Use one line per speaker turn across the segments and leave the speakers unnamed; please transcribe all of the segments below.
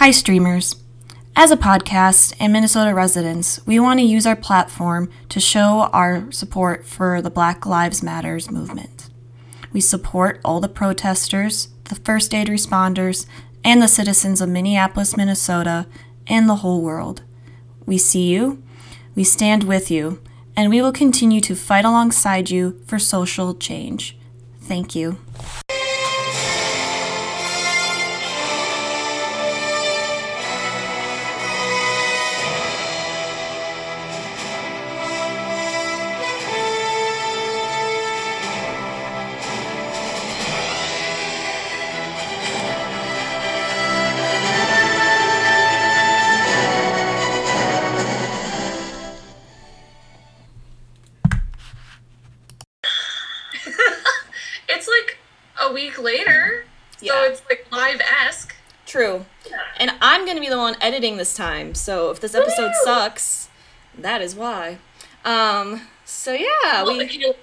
Hi, streamers. As a podcast and Minnesota residents, we want to use our platform to show our support for the Black Lives Matters movement. We support all the protesters, the first aid responders, and the citizens of Minneapolis, Minnesota, and the whole world. We see you, we stand with you, and we will continue to fight alongside you for social change. Thank you.
Editing this time. So if this episode
Woo!
sucks, that is why. Um so yeah,
Well,
we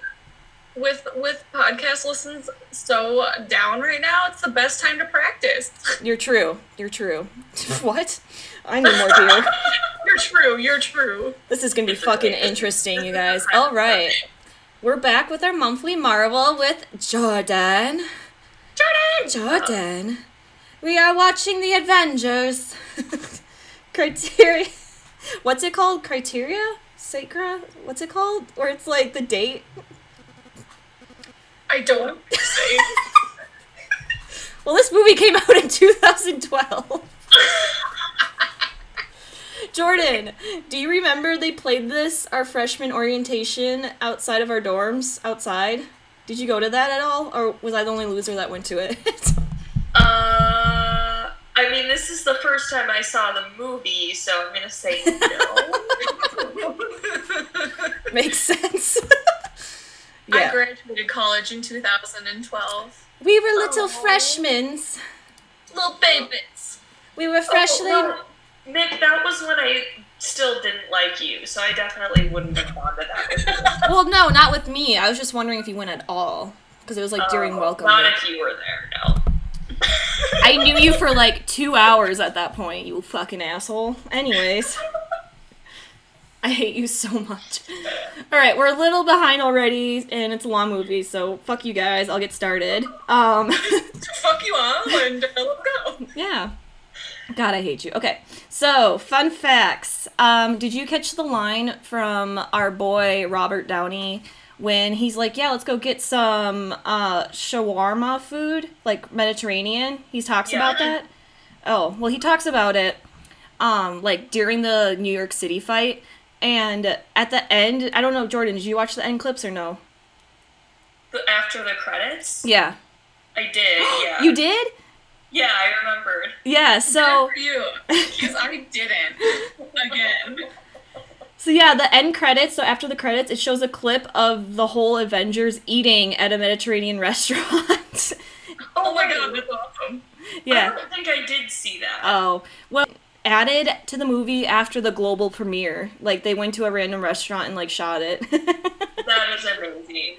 with with podcast listens so down right now, it's the best time to practice.
you're true. You're true. what? I need more beer.
you're true. You're true.
This is to be fucking interesting, you guys. All right. We're back with our monthly Marvel with Jordan.
Jordan.
Jordan. We are watching the Avengers. Criteria. What's it called? Criteria? Sacra? What's it called? Or it's like the date?
I don't say.
Well, this movie came out in 2012. Jordan, do you remember they played this our freshman orientation outside of our dorms? Outside? Did you go to that at all, or was I the only loser that went to it?
Uh, I mean, this is the first time I saw the movie, so I'm gonna say no.
Makes sense.
I graduated college in 2012.
we were little
Aw.
freshmen.
Little babies.
We were freshly.
Oh. Nick, that was when I still didn't like you, so I definitely wouldn't have gone to that.
Well, no, not with me. I was just wondering if you went at all because it was like during
Uh,
welcome.
Not
week.
if you were there, no.
I knew you for like two hours at that point, you fucking asshole. Anyways. I hate you so much. Alright, we're a little behind already, and it's a long movie, so fuck you guys, I'll get started. Um,
Fuck you all and let's go.
yeah. God, I hate you. Okay, so fun facts. Um, did you catch the line from our boy Robert Downey when he's like, "Yeah, let's go get some uh, shawarma food, like Mediterranean"? He talks
Yeah.
about that. Oh, well, he talks about it, um, like during the New York City fight, and at the end, I don't know, Jordan, did you watch the end clips or no?
The, after the credits,
Yeah,
I did. Yeah.
you did.
Yeah, I remembered.
Yeah, so.
Good for you, because I didn't. Again.
So yeah, the end credits. So after the credits, it shows a clip of the whole Avengers eating at a Mediterranean restaurant.
Oh my god, that's awesome.
Yeah.
I don't think I did see that.
Oh well, added to the movie after the global premiere. Like they went to a random restaurant and like shot it.
that is amazing.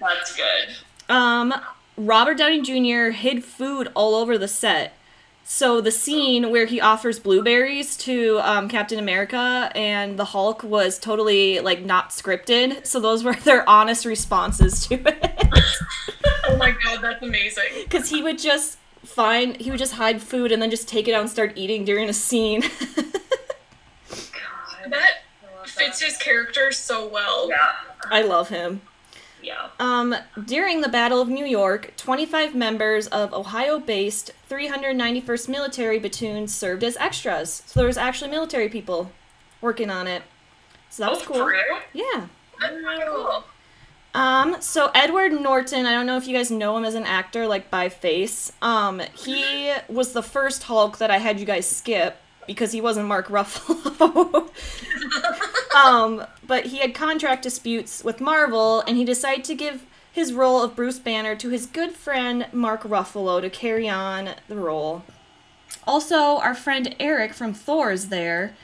That's good.
um, Robert Downey Jr. hid food all over the set. So the scene where he offers blueberries to um, Captain America and the Hulk was totally like not scripted. So those were their honest responses to it.
Oh my god, that's amazing.
Because he would just find, he would just hide food and then just take it out and start eating during a scene.
God,
That
I
fits his character so well.
Yeah.
I love him.
Yeah.
Um, during the Battle of New York, 25 members of Ohio based 391st Military Platoon served as extras. So there was actually military people working on it. So that was
Oh,
cool. Yeah.
That's cool.
Um, so Edward Norton, I don't know if you guys know him as an actor, like by face. Um, he was the first Hulk that I had you guys skip because he wasn't Mark Ruffalo. um, but he had contract disputes with Marvel, and he decided to give his role of Bruce Banner to his good friend Mark Ruffalo to carry on the role. Also, our friend Eric from Thor is there,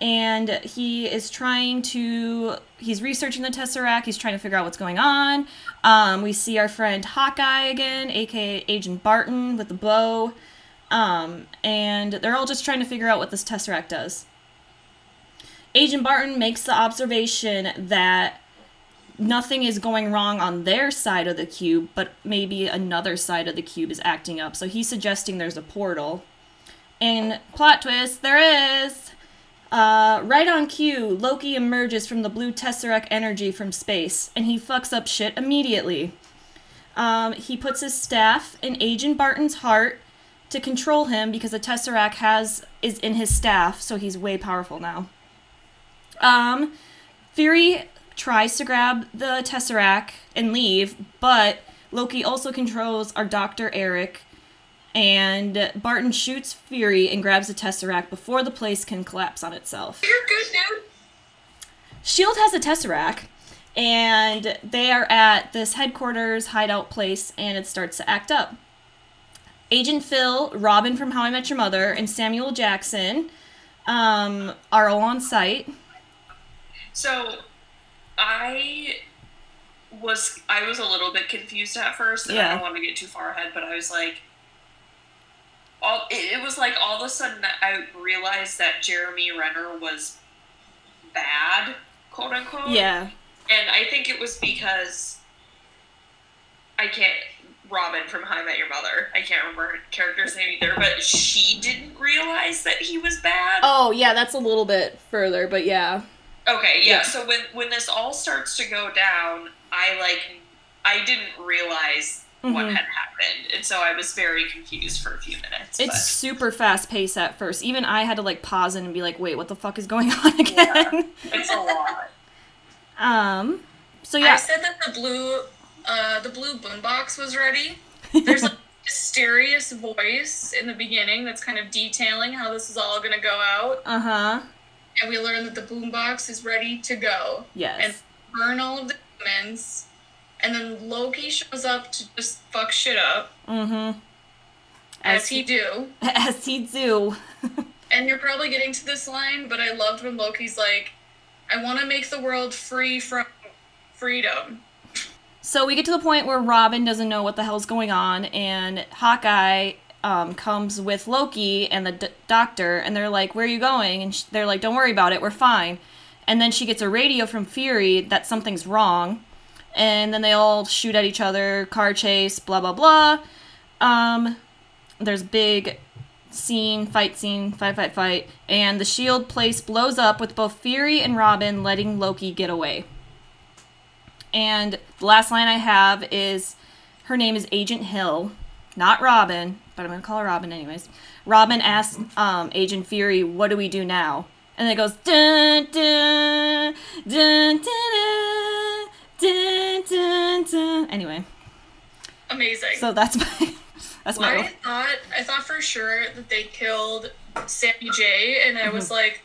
and he is trying to. He's researching the Tesseract. He's trying to figure out what's going on. Um, we see our friend Hawkeye again, aka Agent Barton with the bow. Um, and they're all just trying to figure out what this Tesseract does. Agent Barton makes the observation that nothing is going wrong on their side of the cube, but maybe another side of the cube is acting up. So he's suggesting there's a portal. And plot twist, there is. Uh, right on cue, Loki emerges from the blue Tesseract energy from space, and he fucks up shit immediately. Um, he puts his staff in Agent Barton's heart to control him because the Tesseract has is in his staff, so he's way powerful now. Um, Fury tries to grab the Tesseract and leave, but Loki also controls our Doctor Eric, and Barton shoots Fury and grabs the Tesseract before the place can collapse on itself.
You're good, dude.
Shield has a Tesseract, and they are at this headquarters hideout place, and it starts to act up. Agent Phil, Robin from How I Met Your Mother, and Samuel Jackson um, are all on site.
So, I was I was a little bit confused at first, and I
Yeah.
don't want to get too far ahead, but I was like, all it, it was like all of a sudden I realized that Jeremy Renner was bad, quote unquote.
Yeah.
and I think it was because I can't. Robin from How I Met Your Mother. I can't remember her character's name either, but she didn't realize that he was bad.
Oh, yeah, that's a little bit further, but yeah.
Okay, yeah.
Yeah.
So when when this all starts to go down, I like I didn't realize what
Mhm.
had happened, and so I was very confused for a few minutes.
It's super fast paced at first. Even I had to like pause it and be like, wait, what the fuck is going on again?
but it's a lot.
um, so yeah, I
said that the blue, uh, the blue boombox was ready. There's a mysterious voice in the beginning that's kind of detailing how this is all gonna go out,
Uh huh.
And we learn that the boombox is ready to go
Yes.
and burn all of the humans. And then Loki shows up to just fuck shit up,
Mm hmm.
as he do.
As he do.
And you're probably getting to this line, but I loved when Loki's like, I want to make the world free from freedom.
So we get to the point where Robin doesn't know what the hell's going on, and Hawkeye um, comes with Loki and the d- doctor, and they're like, "Where are you going?" And sh- they're like, "Don't worry about it, we're fine." And then she gets a radio from Fury that something's wrong, and then they all shoot at each other, car chase, blah blah blah. Um, there's big scene, fight scene, fight fight fight, and the Shield place blows up with both Fury and Robin letting Loki get away. And the last line I have is her name is Agent Hill, not Robin, but I'm gonna call her Robin anyways. Robin asks um, Agent Fury, "What do we do now?" And it goes dun dun dun dun dun dun, dun. Anyway,
amazing.
So that's my that's well, my.
I thought I thought for sure that they killed Sammy J, and I
mm-hmm.
was like,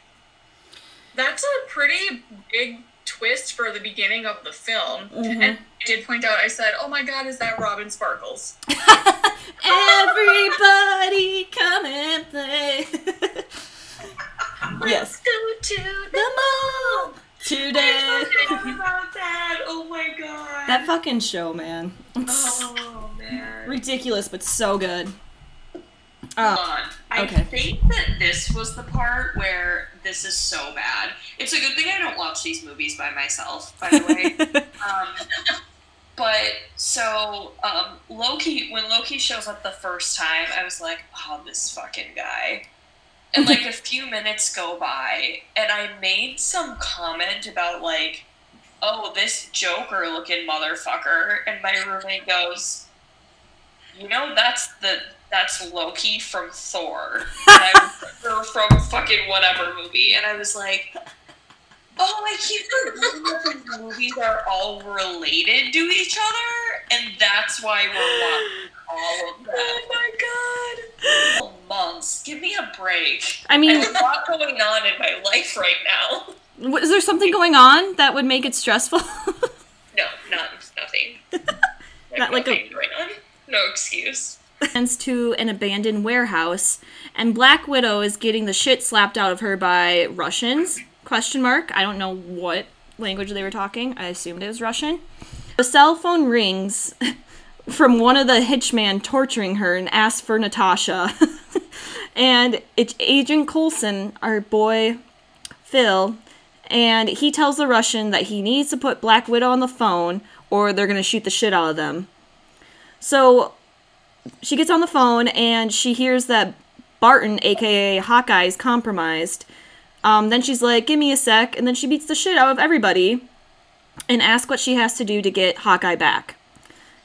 that's a pretty big twist for the beginning of the film."
Mm-hmm.
And I did point out, I said, "Oh my God, is that Robin Sparkles?"
Everybody come and play. yes.
Go to
The mall today.
About that. Oh my god.
That fucking show, man.
Oh man.
ridiculous, but so good. Uh.
I
okay.
think that this was the part where this is so bad. It's a good thing I don't watch these movies by myself, by the way. um, but so um, Loki, when Loki shows up the first time, I was like, "Oh, this fucking guy." And like a few minutes go by, and I made some comment about like, "Oh, this Joker-looking motherfucker," and my roommate goes, "You know, that's the that's Loki from Thor, and I or from fucking whatever movie," and I was like. Oh, I keep forgetting that these movies are all related to each other, and that's why we're watching all of them.
Oh my
god. months. Give me a break.
I mean,
have a lot going on in my life right now.
is there something going on that would make it stressful?
No, not nothing.
Not like a-
on. No excuse.
To an abandoned warehouse, and Black Widow is getting the shit slapped out of her by Russians? Question mark. I don't know what language they were talking. I assumed it was Russian. The cell phone rings. from one of the hitchman torturing her and asks for Natasha. and it's Agent Coulson, our boy Phil, and he tells the Russian that he needs to put Black Widow on the phone or they're gonna shoot the shit out of them. So she gets on the phone and she hears that Barton, aka Hawkeye, is compromised. Um, then she's like, "Give me a sec," and then she beats the shit out of everybody and asks what she has to do to get Hawkeye back.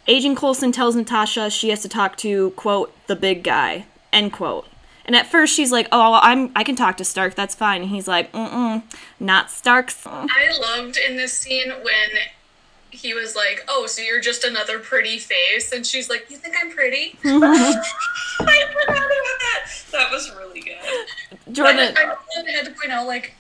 Agent Coulson tells Natasha she has to talk to quote the big guy end quote. And at first she's like, "Oh, I'm I can talk to Stark. That's fine." And he's like, "Mm-mm, not Stark's."
I loved in this scene when he was like, "Oh, so you're just another pretty face," and she's like, "You think I'm pretty?"
I forgot about that. That was really good.
Jordan,
I, I had to point out like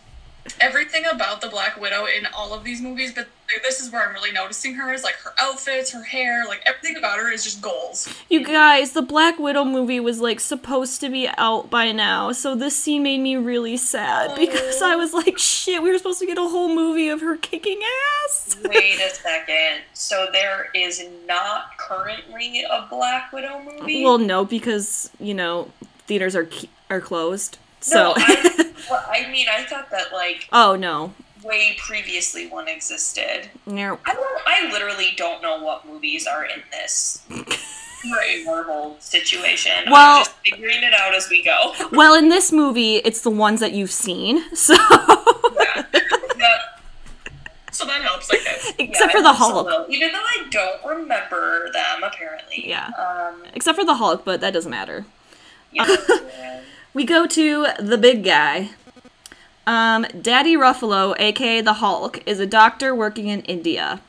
everything about the Black Widow in all of these movies, but this is where I'm really noticing her is like her outfits, her hair, like everything about her is just goals.
You guys, the Black Widow movie was like supposed to be out by now, so this scene made me really sad oh. because I was like, shit, we were supposed to get a whole movie of her kicking ass.
Wait a second. So there is not currently a Black Widow movie?
Well, no, because you know theaters are are closed. So,
well, I mean, I thought that like
oh no,
way previously one existed.
no.
I don't. I literally don't know what movies are in this
Right.
Marvel situation.
Well-
I'm just figuring it out as we go.
Well, in this movie, it's the ones that you've seen. So,
Yeah. Yeah,
So that helps, I guess.
except
yeah,
for the Hulk.
will. Even though I don't remember them, apparently.
Yeah.
Um.
Except for the Hulk, but that doesn't matter.
Yeah.
We go to the big guy. Um, Daddy Ruffalo, aka the Hulk, is a doctor working in India.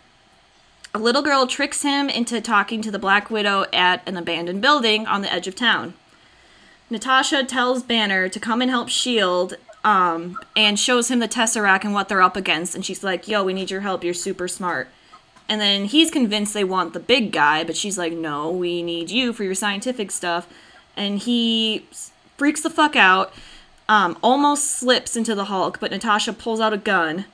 A little girl tricks him into talking to the Black Widow at an abandoned building on the edge of town. Natasha tells Banner to come and help Shield, um, and shows him the Tesseract and what they're up against. And she's like, "Yo, we need your help. You're super smart." And then he's convinced they want the big guy, but she's like, "No, we need you for your scientific stuff." And he freaks the fuck out, um, almost slips into the Hulk, but Natasha pulls out a gun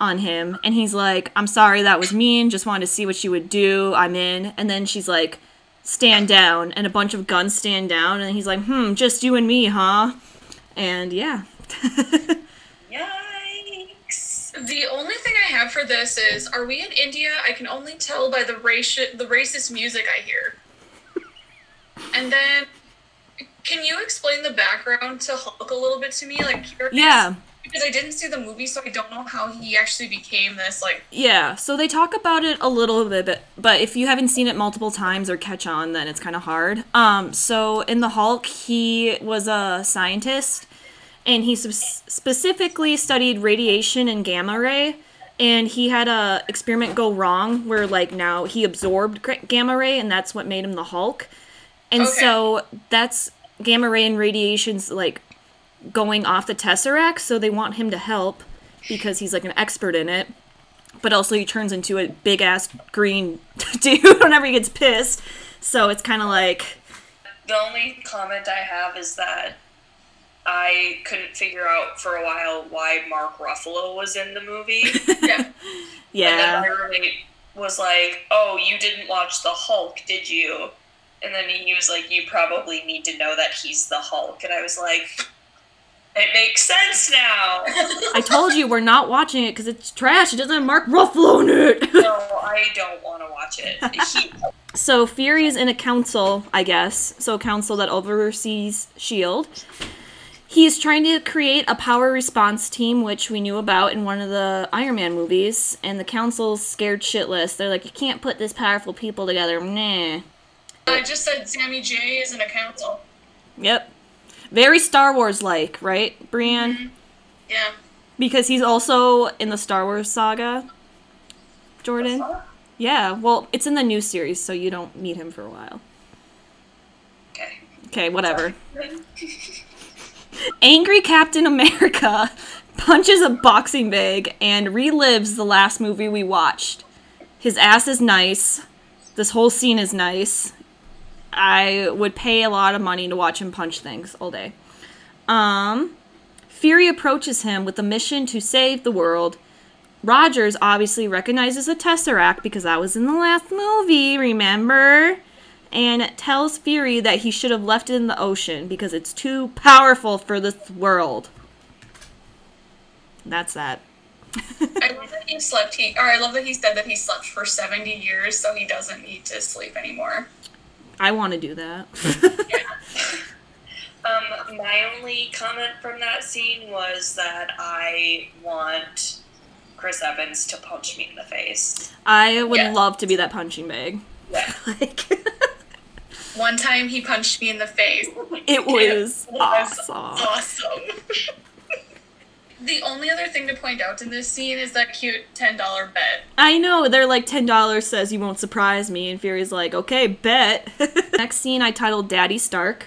on him, and he's like, "I'm sorry, that was mean. Just wanted to see what you would do. I'm in." And then she's like, "Stand down," and a bunch of guns stand down, and he's like, "Hmm, just you and me, huh?" And yeah,
Yikes.
The only thing I have for this is, are we in India? I can only tell by the raci- the racist music I hear. And then, can you explain the background to Hulk a little bit to me, like
yeah.
Because I didn't see the movie, so I don't know how he actually became this. Like,
Yeah, so they talk about it a little bit, but, but if you haven't seen it multiple times or catch on, then it's kind of hard. Um, so in the Hulk, he was a scientist, and he s- specifically studied radiation and gamma ray, and he had a experiment go wrong where like now he absorbed gamma ray, and that's what made him the Hulk. And
Okay.
so that's gamma ray and radiation's like going off the tesseract, so they want him to help because he's like an expert in it but also he turns into a big ass green dude whenever he gets pissed. So it's kind of like,
The only comment I have is that I couldn't figure out for a while why Mark Ruffalo was in the movie.
yeah,
And then
yeah,
my roommate was like, "Oh, you didn't watch the Hulk, did you?" And then he was like, "You probably need to know that he's the Hulk." And I was like, "It makes sense now."
I told you we're not watching it because it's trash. It doesn't have Mark Ruffalo in it.
no, I don't want to watch it. He,
so Fury is in a council, I guess. So a council that oversees Shield. He's trying to create a power response team, which we knew about in one of the Iron Man movies, and the council's scared shitless. They're like, you can't put this powerful people together. Nah.
I just said Sammy J is in a council.
Yep. Very Star Wars like, right, Brienne? Mm-hmm.
Yeah.
Because he's also in the Star Wars saga. Jordan? Yeah, well, it's in the new series, so you don't meet him for a while.
okay.
Okay, whatever. Angry Captain America punches a boxing bag and relives the last movie we watched. His ass is nice. This whole scene is nice. I would pay a lot of money to watch him punch things all day. Um, Fury approaches him with a mission to save the world. Rogers obviously recognizes the Tesseract because that was in the last movie, remember? And tells Fury that he should have left it in the ocean because it's too powerful for this world. That's that.
I love that he slept. He or I love that he said that he slept for seventy years, so he doesn't need to sleep anymore.
I want to do that.
Um, my only comment from that scene was that I want Chris Evans to punch me in the face.
I would
Yeah.
love to be that punching bag.
Yeah.
like,
One time he punched me in the face.
it was
It was
awesome.
awesome. The only other thing to point out in this scene is that cute ten dollar bet.
I know, they're like $10 says you won't surprise me, and Fury's like, okay, bet. Next scene I titled Daddy Stark.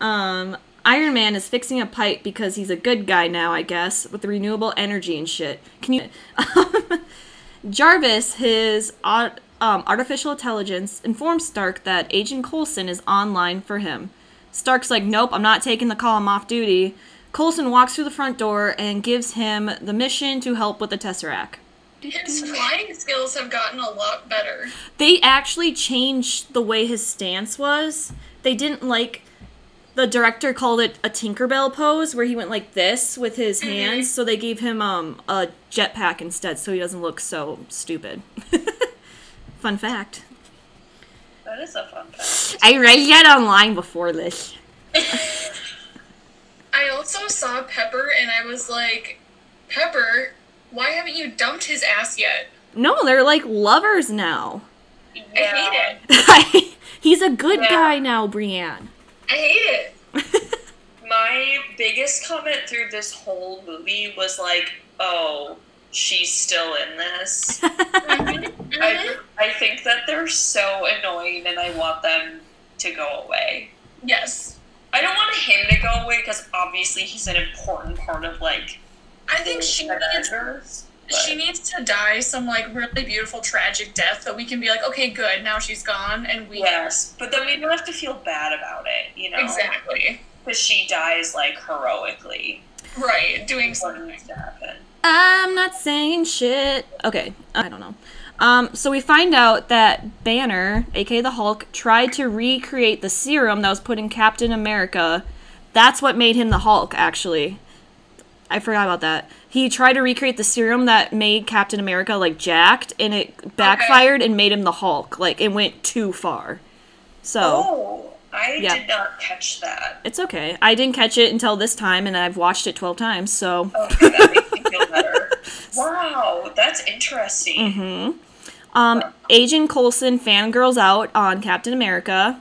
Um, Iron Man is fixing a pipe because he's a good guy now, I guess, with the renewable energy and shit. Can you. Jarvis, his um, artificial intelligence, informs Stark that Agent Coulson is online for him. Stark's like, nope, I'm not taking the call, I'm off duty. Coulson walks through the front door and gives him the mission to help with the Tesseract.
His flying skills have gotten a lot better.
they actually changed the way his stance was. They didn't like the director called it a Tinkerbell pose where he went like this with his hands, so they gave him um a jetpack instead so he doesn't look so stupid. Fun fact.
That is a fun fact.
I read that online before this.
I also saw Pepper and I was like, Pepper, why haven't you dumped his ass yet?
No, they're like lovers now.
I hate it.
He's a good
Yeah.
guy now, Brienne.
I hate it.
My biggest comment through this whole movie was like, oh, she's still in this.
Mm-hmm.
I, I think that they're so annoying and I want them to go away.
Yes.
I don't want him to go away because obviously he's an important part of like
I think she needs
Avengers.
she needs to die some like really beautiful tragic death that we can be like, okay, good, now she's gone and we
Yes, but then we don't have to feel bad about it, you know?
Exactly.
Because she dies like heroically.
Right. Doing
What
something.
needs to happen?
I'm not saying shit. Okay, I don't know. Um, so we find out that Banner, aka the Hulk, tried to recreate the serum that was put in Captain America. That's what made him the Hulk, actually. I forgot about that. He tried to recreate the serum that made Captain America like jacked, and it backfired and made him the Hulk. Like it went too far. So
Oh, I
Yeah.
did not catch that.
it's okay. I didn't catch it until this time, and I've watched it twelve times. So
Okay, that makes me feel better. Wow, that's interesting.
Mm-hmm. Um, Agent Coulson fangirls out on Captain America.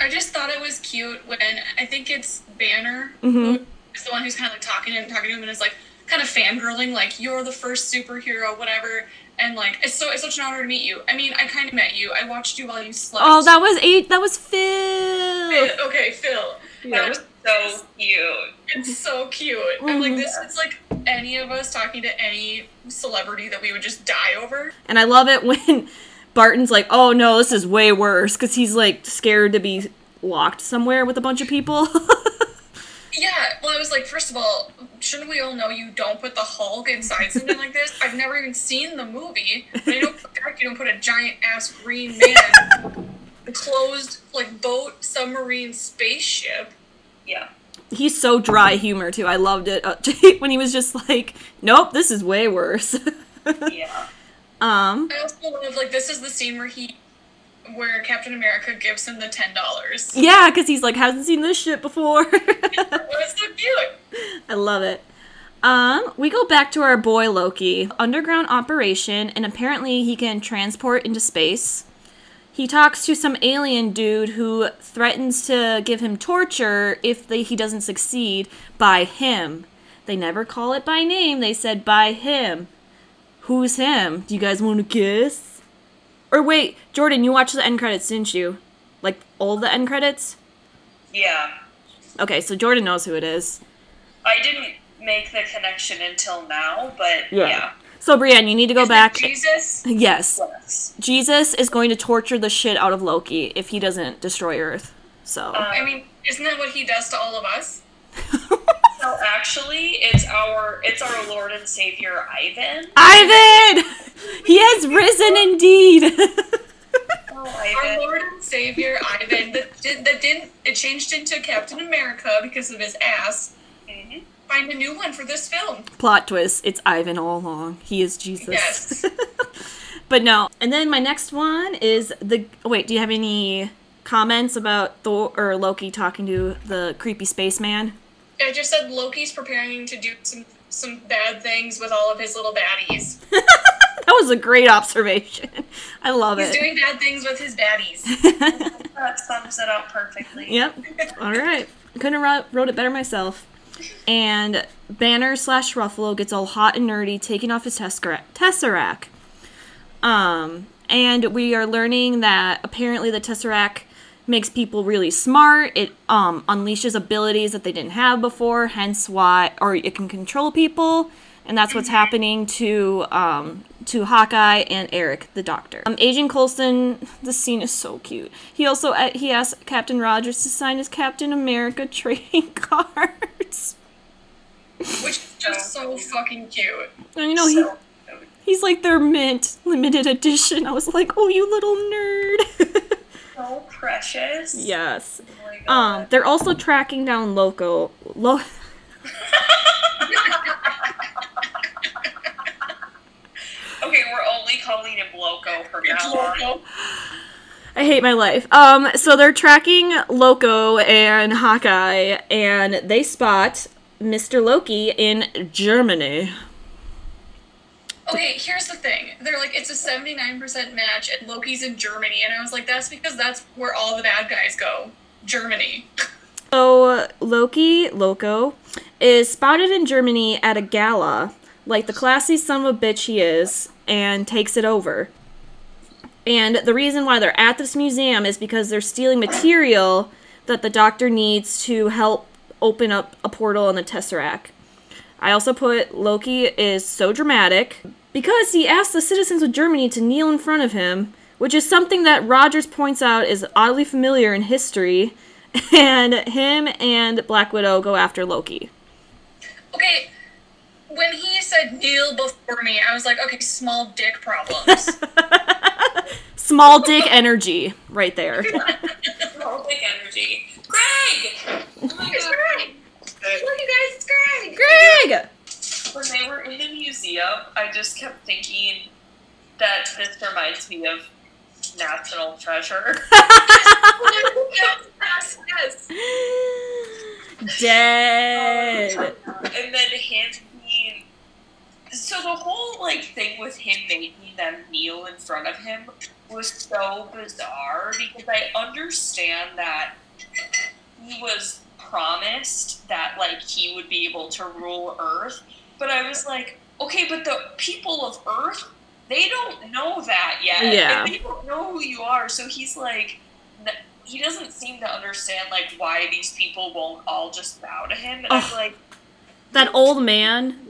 I just thought it was cute when I think it's Banner
Mhm.
who is the one who's kind of like talking to him, talking to him, and is like kind of fangirling, like you're the first superhero, whatever. And like it's so it's such an honor to meet you. I mean, I kind of met you. I watched you while you slept.
Oh, that was eight. That was Phil.
Phil. Okay, Phil.
That was so cute.
It's so cute. I'm like,
Mhm.
this It's like any of us talking to any celebrity that we would just die over.
And I love it when Barton's like, "Oh no, this is way worse," because he's like scared to be locked somewhere with a bunch of people.
Yeah, well, I was like, first of all, shouldn't we all know you don't put the Hulk inside something like this? I've never even seen the movie, but I know for a you don't put a giant ass green man, in a closed like boat, submarine, spaceship.
Yeah.
He's so dry humor too. I loved it uh, when he was just like, "Nope, this is way worse."
Yeah.
um,
I also love like this is the scene where he, where Captain America gives him the ten dollars.
yeah, because he's like hasn't seen this shit before.
It was so cute.
I love it. Um, we go back to our boy Loki. Underground operation, and apparently he can transport into space. He talks to some alien dude who threatens to give him torture if they, he doesn't succeed by him. They never call it by name, they said by him. Who's him? Do you guys want to kiss? Or wait, Jordan, you watched the end credits, didn't you? Like all the end credits?
Yeah.
Okay, so Jordan knows who it is.
I didn't make the connection until now, but
Yeah.
yeah.
So Brienne, you need to go
Is
back.
Jesus.
Yes.
Yes.
Jesus is going to torture the shit out of Loki if he doesn't destroy Earth. So
Um,
I mean, isn't that what he does to all of us?
so No, actually, it's our it's our Lord and Savior Ivan.
Ivan! He has risen indeed.
Oh,
Our Lord and Savior Ivan that, did, that didn't it changed into Captain America because of his ass.
Mhm.
Find a new one for this film.
Plot twist, it's Ivan all along. He is Jesus.
Yes.
but no. And then my next one is the oh, wait, do you have any comments about Thor or Loki talking to the creepy spaceman?
I just said Loki's preparing to do some some bad things with all of his little baddies.
That was a great observation. I love
He's
it.
He's doing bad things with his baddies.
That sums it up perfectly.
Yep. All right. Couldn't have wrote it better myself. And Banner slash Ruffalo gets all hot and nerdy, taking off his tessera- tesseract. Um, and we are learning that apparently the tesseract makes people really smart. It um, unleashes abilities that they didn't have before, hence why, or it can control people. And that's what's happening to um, to Hawkeye and Eric, the Doctor. Um, Agent Coulson, the scene is so cute. He also uh, he asked Captain Rogers to sign his Captain America trading
Which is just so fucking cute.
I you know he he's like their mint limited edition. I was like, oh, you little nerd.
so precious.
yes.
Oh.
Um, they're also tracking down Loco. Lo-
okay, we're only calling him Loco from now on.
I hate my life. Um, so they're tracking Loco and Hawkeye, and they spot Mr. Loki in Germany.
Okay, here's the thing. They're like, it's a 79% match, and Loki's in Germany. And I was like, that's because that's where all the bad guys go. Germany.
So Loki, Loco, is spotted in Germany at a gala, like the classy son of a bitch he is, and takes it over. And the reason why they're at this museum is because they're stealing material that the doctor needs to help open up a portal in the Tesseract. I also put Loki is so dramatic because he asked the citizens of Germany to kneel in front of him, which is something that Rogers points out is oddly familiar in history. And him and Black Widow go after Loki.
Okay, when he said kneel before me, I was like, okay, small dick problems.
Small dick energy right there.
Small dick energy. Greg! Oh my
It's
God.
Greg! Look, you guys, it's Greg!
Greg!
When they were in the museum, I just kept thinking that this reminds me of National Treasure.
yes, yes, yes.
Dead.
and then him being so the whole like thing with him making them kneel in front of him was so bizarre because I understand that he was promised that like he would be able to rule Earth, but I was like, okay, but the people of Earth they don't know that yet.
Yeah.
And they don't know who you are. So he's like, he doesn't seem to understand like why these people won't all just bow to him. And I'm like,
That old man.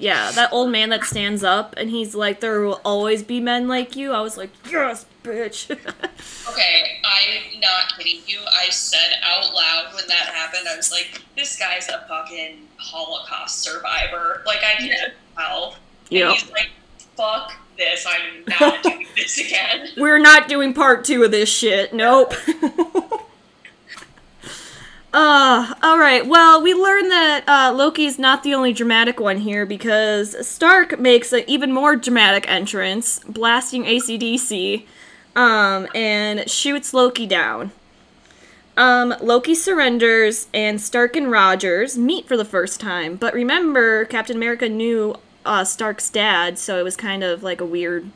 Yeah, that old man that stands up and he's like, there will always be men like you. I was like, yes, bitch.
okay, I'm not kidding you. I said out loud when that happened, I was like, this guy's a fucking Holocaust survivor. Like, I can
Yeah.
tell.
Yep.
And he's like, fuck this. I'm not doing this again.
We're not doing part two of this shit. Nope. uh, alright. Well, we learned that uh, Loki's not the only dramatic one here because Stark makes an even more dramatic entrance, blasting ACDC, um, and shoots Loki down. Um, Loki surrenders, and Stark and Rogers meet for the first time. But remember, Captain America knew uh, Stark's dad, so it was kind of like a weird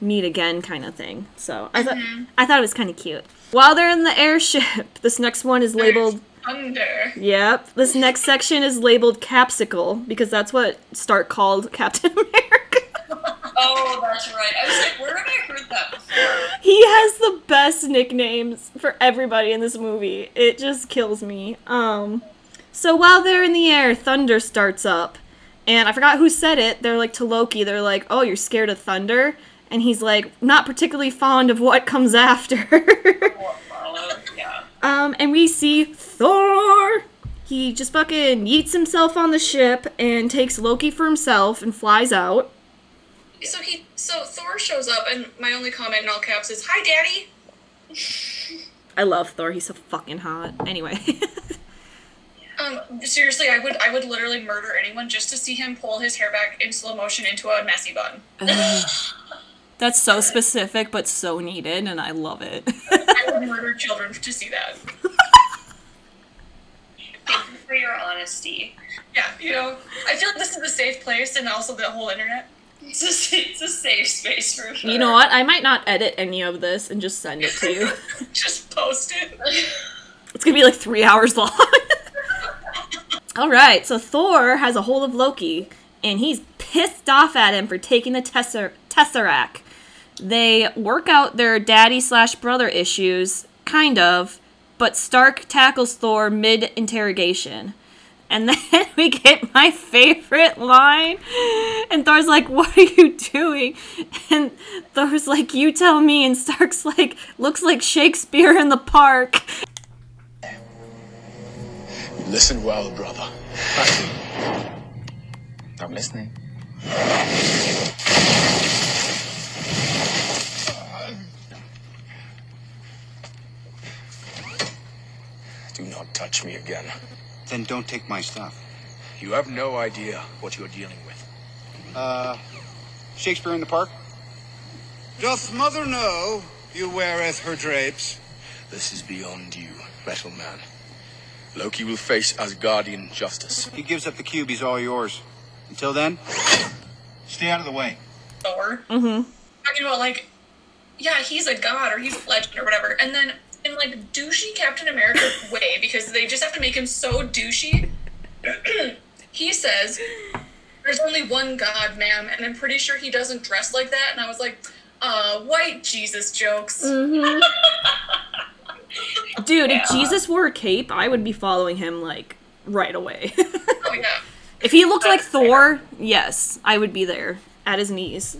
meet again kind of thing. So I thought I thought it was kind of cute. While they're in the airship, this next one is labeled.
Thunder.
Yep, this next section is labeled Capsicle because that's what Stark called Captain America.
Oh, that's right. I was like, where have I heard that before?
he has the best nicknames for everybody in this movie. It just kills me. Um, so while they're in the air, thunder starts up, and I forgot who said it. They're like to Loki. They're like, "Oh, you're scared of thunder," and he's like, "Not particularly fond of what comes after."
What follows? Yeah.
Um, and we see Thor. he just fucking yeets himself on the ship and takes Loki for himself and flies out.
So he, so Thor shows up, and my only comment in all caps is, "Hi, Daddy."
I love Thor. He's so fucking hot. Anyway.
Um, seriously, I would, I would literally murder anyone just to see him pull his hair back in slow motion into a messy bun.
That's so specific, but so needed, and I love it.
I would murder children to see that.
Thank you for your honesty.
Yeah, you know, I feel like this is a safe place, and also the whole internet.
It's a, it's a safe space for sure.
you know what? I might not edit any of this and just send it to you.
Just post it.
It's gonna be like three hours long. All right, so Thor has a hold of Loki, and he's pissed off at him for taking the tesser- tesseract. They work out their daddy slash brother issues, kind of, but Stark tackles Thor mid interrogation. And then we get my favorite line. And Thor's like, What are you doing? And Thor's like, You tell me. And Stark's like, Looks like Shakespeare in the park.
Listen well, brother. I'm listening. Do not touch me again.
Then don't take my stuff.
You have no idea what you're dealing with.
Uh, Shakespeare in the Park? Doth mother know you weareth her drapes?
This is beyond you, Metal Man. Loki will face Asgardian justice.
He gives up the cube, he's all yours. Until then, stay out of the way.
Thor. Mm-hmm. Talking about like, yeah, he's a god or he's a legend or whatever, and then in like douchey Captain America way because they just have to make him so douchey. he says, "There's only one God, ma'am," and I'm pretty sure he doesn't dress like that. And I was like, "Uh, white Jesus jokes."
Dude, if Jesus wore a cape, I would be following him like right away.
Oh yeah.
if he looked like Thor, yes, I would be there at his knees.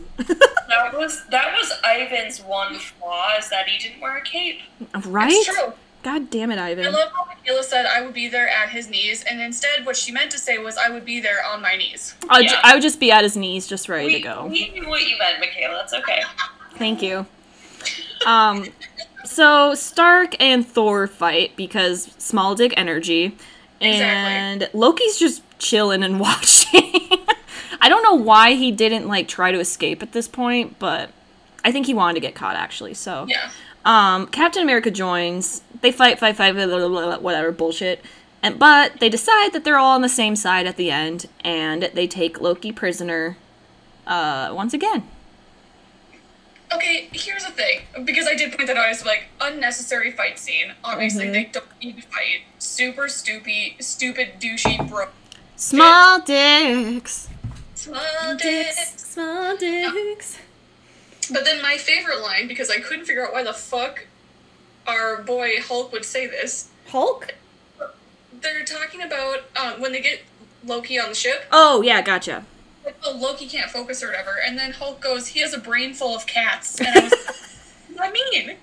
That was that was Ivan's one flaw is that he didn't wear a cape.
right?
It's true.
God damn it, Ivan.
I love how Michaela said I would be there at his knees, and instead, what she meant to say was I would be there on my knees.
Ju-
Yeah.
I would just be at his knees, just ready to go.
we knew what you meant, Michaela. It's okay.
Thank you. Um, so Stark and Thor fight because small dick energy, and Loki's just chilling and watching. I don't know why he didn't like try to escape at this point, but I think he wanted to get caught actually. So
Yeah.
um, Captain America joins. They fight, fight, fight, blah, blah, blah, whatever bullshit. And but they decide that they're all on the same side at the end, and they take Loki prisoner. Uh, once again.
Okay, here's the thing. Because I did point that out, I was like, unnecessary fight scene. Obviously, they don't need to fight. Super stupid, stupid, douchey, bro.
Small dicks.
Small dicks.
Small dicks.
But then my favorite line, because I couldn't figure out why the fuck our boy Hulk would say this,
Hulk?
they're talking about um, when they get Loki on the ship.
Oh yeah, gotcha.
like, oh, Loki can't focus or whatever. And then Hulk goes, he has a brain full of cats. And I was what do I mean?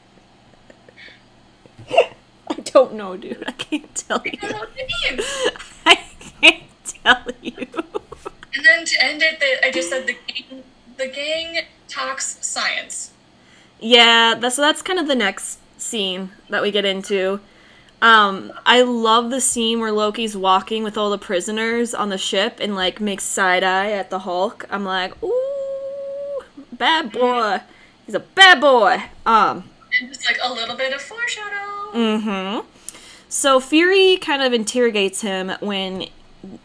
I don't know, dude. I can't tell
I
you.
don't know what I mean.
I can't tell you.
And then to end it, the, I just said the gang, the gang talks science.
Yeah, that's so that's kind of the next scene that we get into. Um, I love the scene where Loki's walking with all the prisoners on the ship and like makes side eye at the Hulk. I'm like, ooh, bad boy. He's a bad boy. Um,
And just like a little bit of foreshadow.
Mm-hmm. So Fury kind of interrogates him when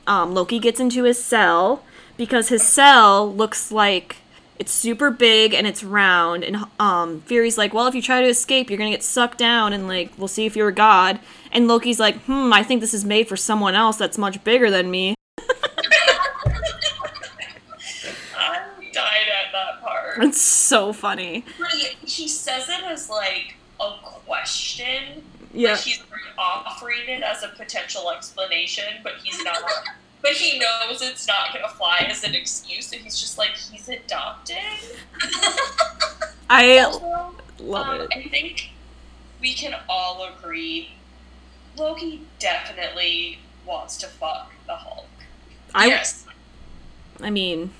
um, Loki gets into his cell because his cell looks like it's super big and it's round. And um, Fury's like, "Well, if you try to escape, you're gonna get sucked down, and like we'll see if you're a god." And Loki's like, "Hmm, I think this is made for someone else that's much bigger than me."
I died at that part.
It's so funny.
He says it as like a question.
Yeah.
Like he's offering it as a potential explanation, but he's not. but he knows it's not gonna fly as an excuse, and he's just like he's adopted.
I
Also,
love
um,
it.
I think we can all agree Loki definitely wants to fuck the Hulk.
I,
yes.
I mean,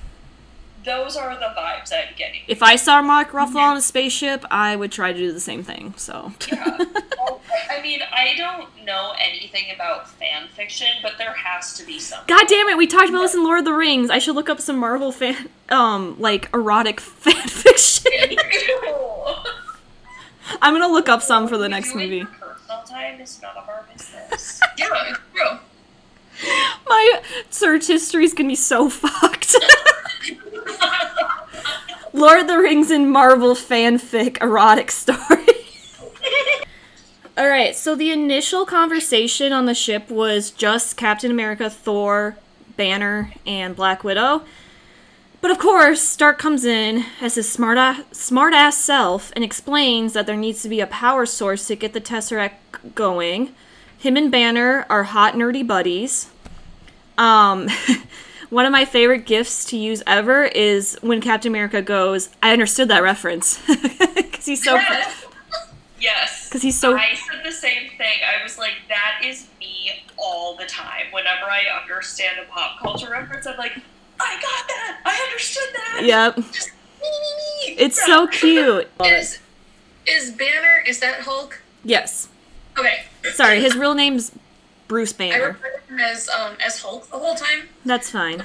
Those are the vibes I'm getting.
if I saw Mark Ruffalo on a spaceship, I would try to do the same thing. So,
Yeah. Well, I mean, I don't know anything about fan fiction, but there has to be some.
God damn it, we talked about this in Lord of the Rings. I should look up some Marvel fan, um, like erotic fan fiction. I'm gonna look up some for the next movie.
Personal time is none of our business.
yeah, it's true.
My search history is gonna be so fucked. Lord of the Rings and Marvel fanfic erotic story. Alright, so the initial conversation on the ship was just Captain America, Thor, Banner, and Black Widow. But of course, Stark comes in as his smart smart ass self and explains that there needs to be a power source to get the Tesseract going. Him and Banner are hot nerdy buddies. Um, one of my favorite gifts to use ever is when Captain America goes, "I understood that reference," because he's so
yes.
because he's so
I said the same thing. I was like, that is me all the time. Whenever I understand a pop culture reference, I'm like, I got that. I understood that.
yep. Just, me, me, me. It's so cute.
Is is Banner? Is that Hulk?
Yes.
Okay.
Sorry, his real name's Bruce
I
Banner.
refer to him as um as Hulk the whole time.
That's fine.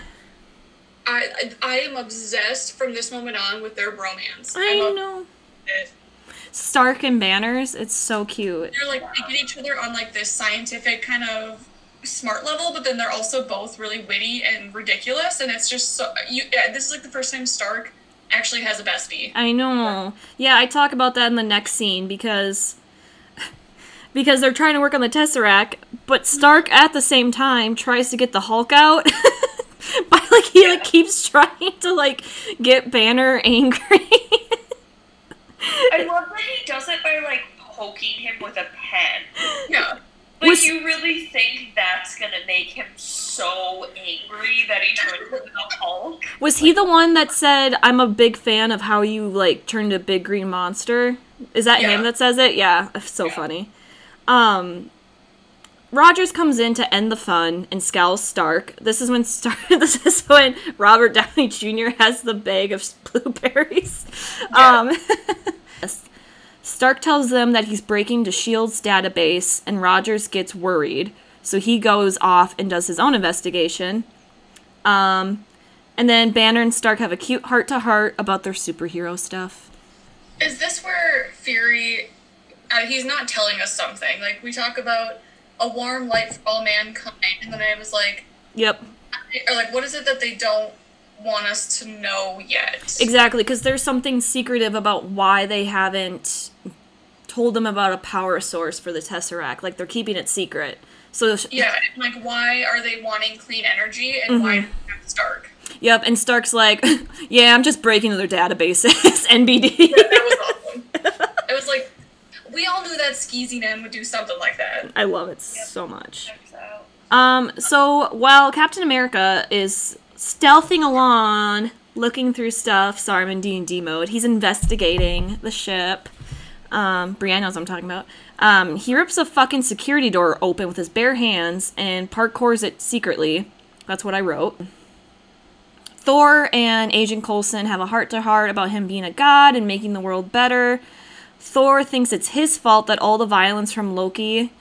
I I, I am obsessed from this moment on with their bromance.
I
I'm
know. Stark and Banners, it's so cute.
They're like they get each other on like this scientific kind of smart level, but then they're also both really witty and ridiculous, and it's just so you. Yeah, this is like the first time Stark actually has a bestie.
I know. Yeah, I talk about that in the next scene because because they're trying to work on the Tesseract, but Stark at the same time tries to get the Hulk out. but like he like keeps trying to like get Banner angry.
I love that he does it by like poking him with a pen.
Yeah.
Like
Was-
you really think that's gonna make him so angry that he turns into the Hulk?
Was he the one that said, "I'm a big fan of how you like turned a big green monster"? Is that
Yeah.
him that says it? Yeah, so funny. Um, Rogers comes in to end the fun and scowls Stark. This is when Stark. This is when Robert Downey Jr. has the bag of blueberries. Um. Stark tells them that he's breaking to Shield's database, and Rogers gets worried, so he goes off and does his own investigation. Um, and then Banner and Stark have a cute heart to heart about their superhero stuff.
Is this where Fury? Uh, he's not telling us something. Like we talk about a warm light for all mankind, and then I was like,
Yep,
or like, what is it that they don't want us to know yet?
exactly, because there's something secretive about why they haven't told them about a power source for the Tesseract. Like they're keeping it secret. So
Yeah, and, like why are they wanting clean energy, and why
Mm-hmm.
have Stark?
Yep, and Stark's like, yeah, I'm just breaking their databases. NBD.
That was awesome. it was like we all knew that Skeezy Man would do something like that.
I love it so much. Um, so while Captain America is stealthing along, looking through stuff, sorry, I'm in D&D mode, he's investigating the ship. Um, Brienne knows what I'm talking about. Um, he rips a fucking security door open with his bare hands and parkours it secretly. That's what I wrote. Thor and Agent Coulson have a heart to heart about him being a god and making the world better. Thor thinks it's his fault that all the violence from Loki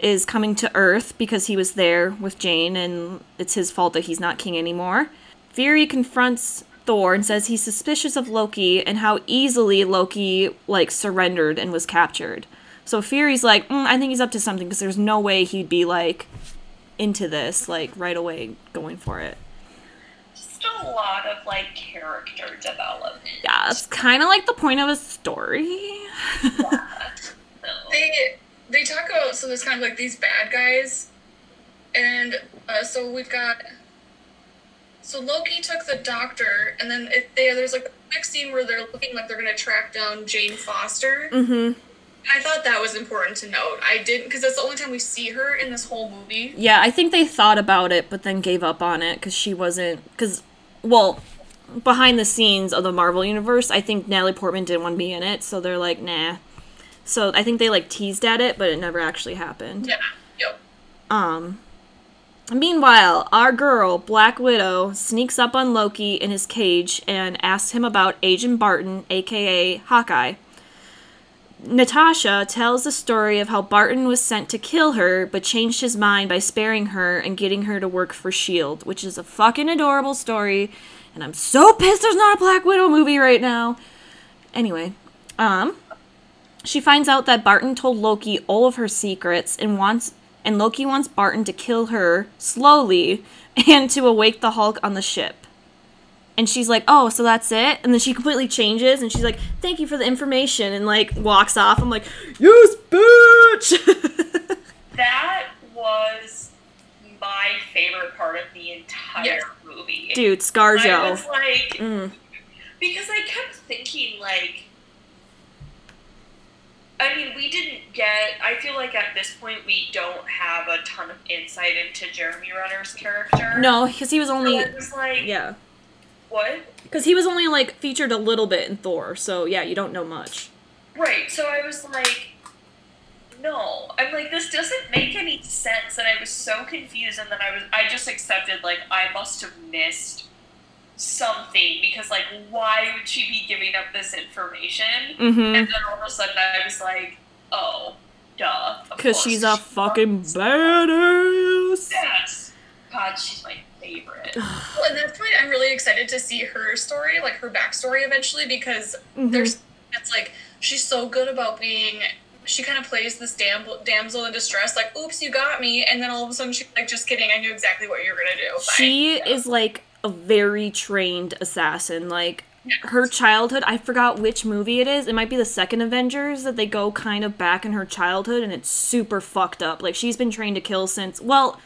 is coming to Earth because he was there with Jane and it's his fault that he's not king anymore. Fury confronts Thor and says he's suspicious of Loki and how easily Loki like surrendered and was captured. So Fury's like, mm, I think he's up to something because there's no way he'd be like into this like right away going for it.
Just a lot of like character development.
Yeah, it's kind of like the point of a story.
So,
They they talk about so there's kind of like these bad guys, and uh, so we've got. So Loki took the doctor, and then it, they, there's like a next scene where they're looking like they're gonna track down Jane Foster.
Mm-hmm.
I thought that was important to note. I didn't because that's the only time we see her in this whole movie.
Yeah, I think they thought about it, but then gave up on it because she wasn't. Because, well, behind the scenes of the Marvel universe, I think Natalie Portman didn't want to be in it, so they're like, nah. So I think they like teased at it, but it never actually happened.
Yeah. Yep.
Um, Meanwhile, our girl, Black Widow, sneaks up on Loki in his cage and asks him about Agent Barton, aka Hawkeye. Natasha tells the story of how Barton was sent to kill her, but changed his mind by sparing her and getting her to work for S.H.I.E.L.D., which is a fucking adorable story. And I'm so pissed there's not a Black Widow movie right now. Anyway, um, she finds out that Barton told Loki all of her secrets and wants and Loki wants Barton to kill her slowly and to awake the Hulk on the ship. And she's like, "Oh, so that's it?" And then she completely changes and she's like, "Thank you for the information," and like walks off. I'm like, "Yes, bitch."
That was my favorite part of the entire
Yes.
movie.
Dude,
I was like,
Mm.
because I kept thinking like. I mean, we didn't get. I feel like at this point we don't have a ton of insight into Jeremy Renner's character.
No, because he was
So
only
it was like,
yeah,
what?
because he was only like featured a little bit in Thor. So yeah, you don't know much.
Right. So I was like, no. I'm like, this doesn't make any sense, and I was so confused. And then I was, I just accepted like I must have missed something because like, why would she be giving up this information?
Mm-hmm.
And then all of a sudden, I was like, oh, duh.
Because she's a fucking badass.
Yes. God, she's my
Well, at that point, I'm really excited to see her story, like her backstory eventually, because
Mhm.
there's it's like she's so good about being. She kind of plays this dam- damsel in distress, like "Oops, you got me," and then all of a sudden she's like, "Just kidding, I knew exactly what you were gonna do." Bye."
She is like a very trained assassin. Like her childhood, I forgot which movie it is. It might be the second Avengers that they go kind of back in her childhood and it's super fucked up. Like she's been trained to kill since well,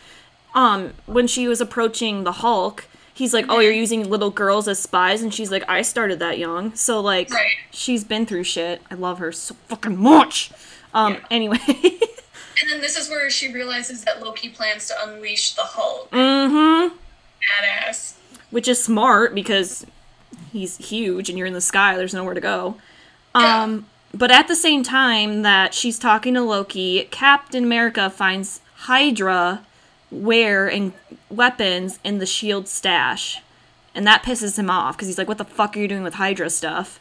um when she was approaching the Hulk, he's like, "Oh, you're using little girls as spies." And she's like, "I started that young." So like
Right.
she's been through shit. I love her so fucking much. Um
Yeah.
anyway.
And then this is where she realizes that Loki plans to unleash the Hulk.
Mm-hmm.
Badass.
which is smart because he's huge and you're in the sky there's nowhere to go
Yeah.
um but at the same time that she's talking to loki captain america finds hydra wear and weapons in the shield stash and that pisses him off because he's like what the fuck are you doing with hydra stuff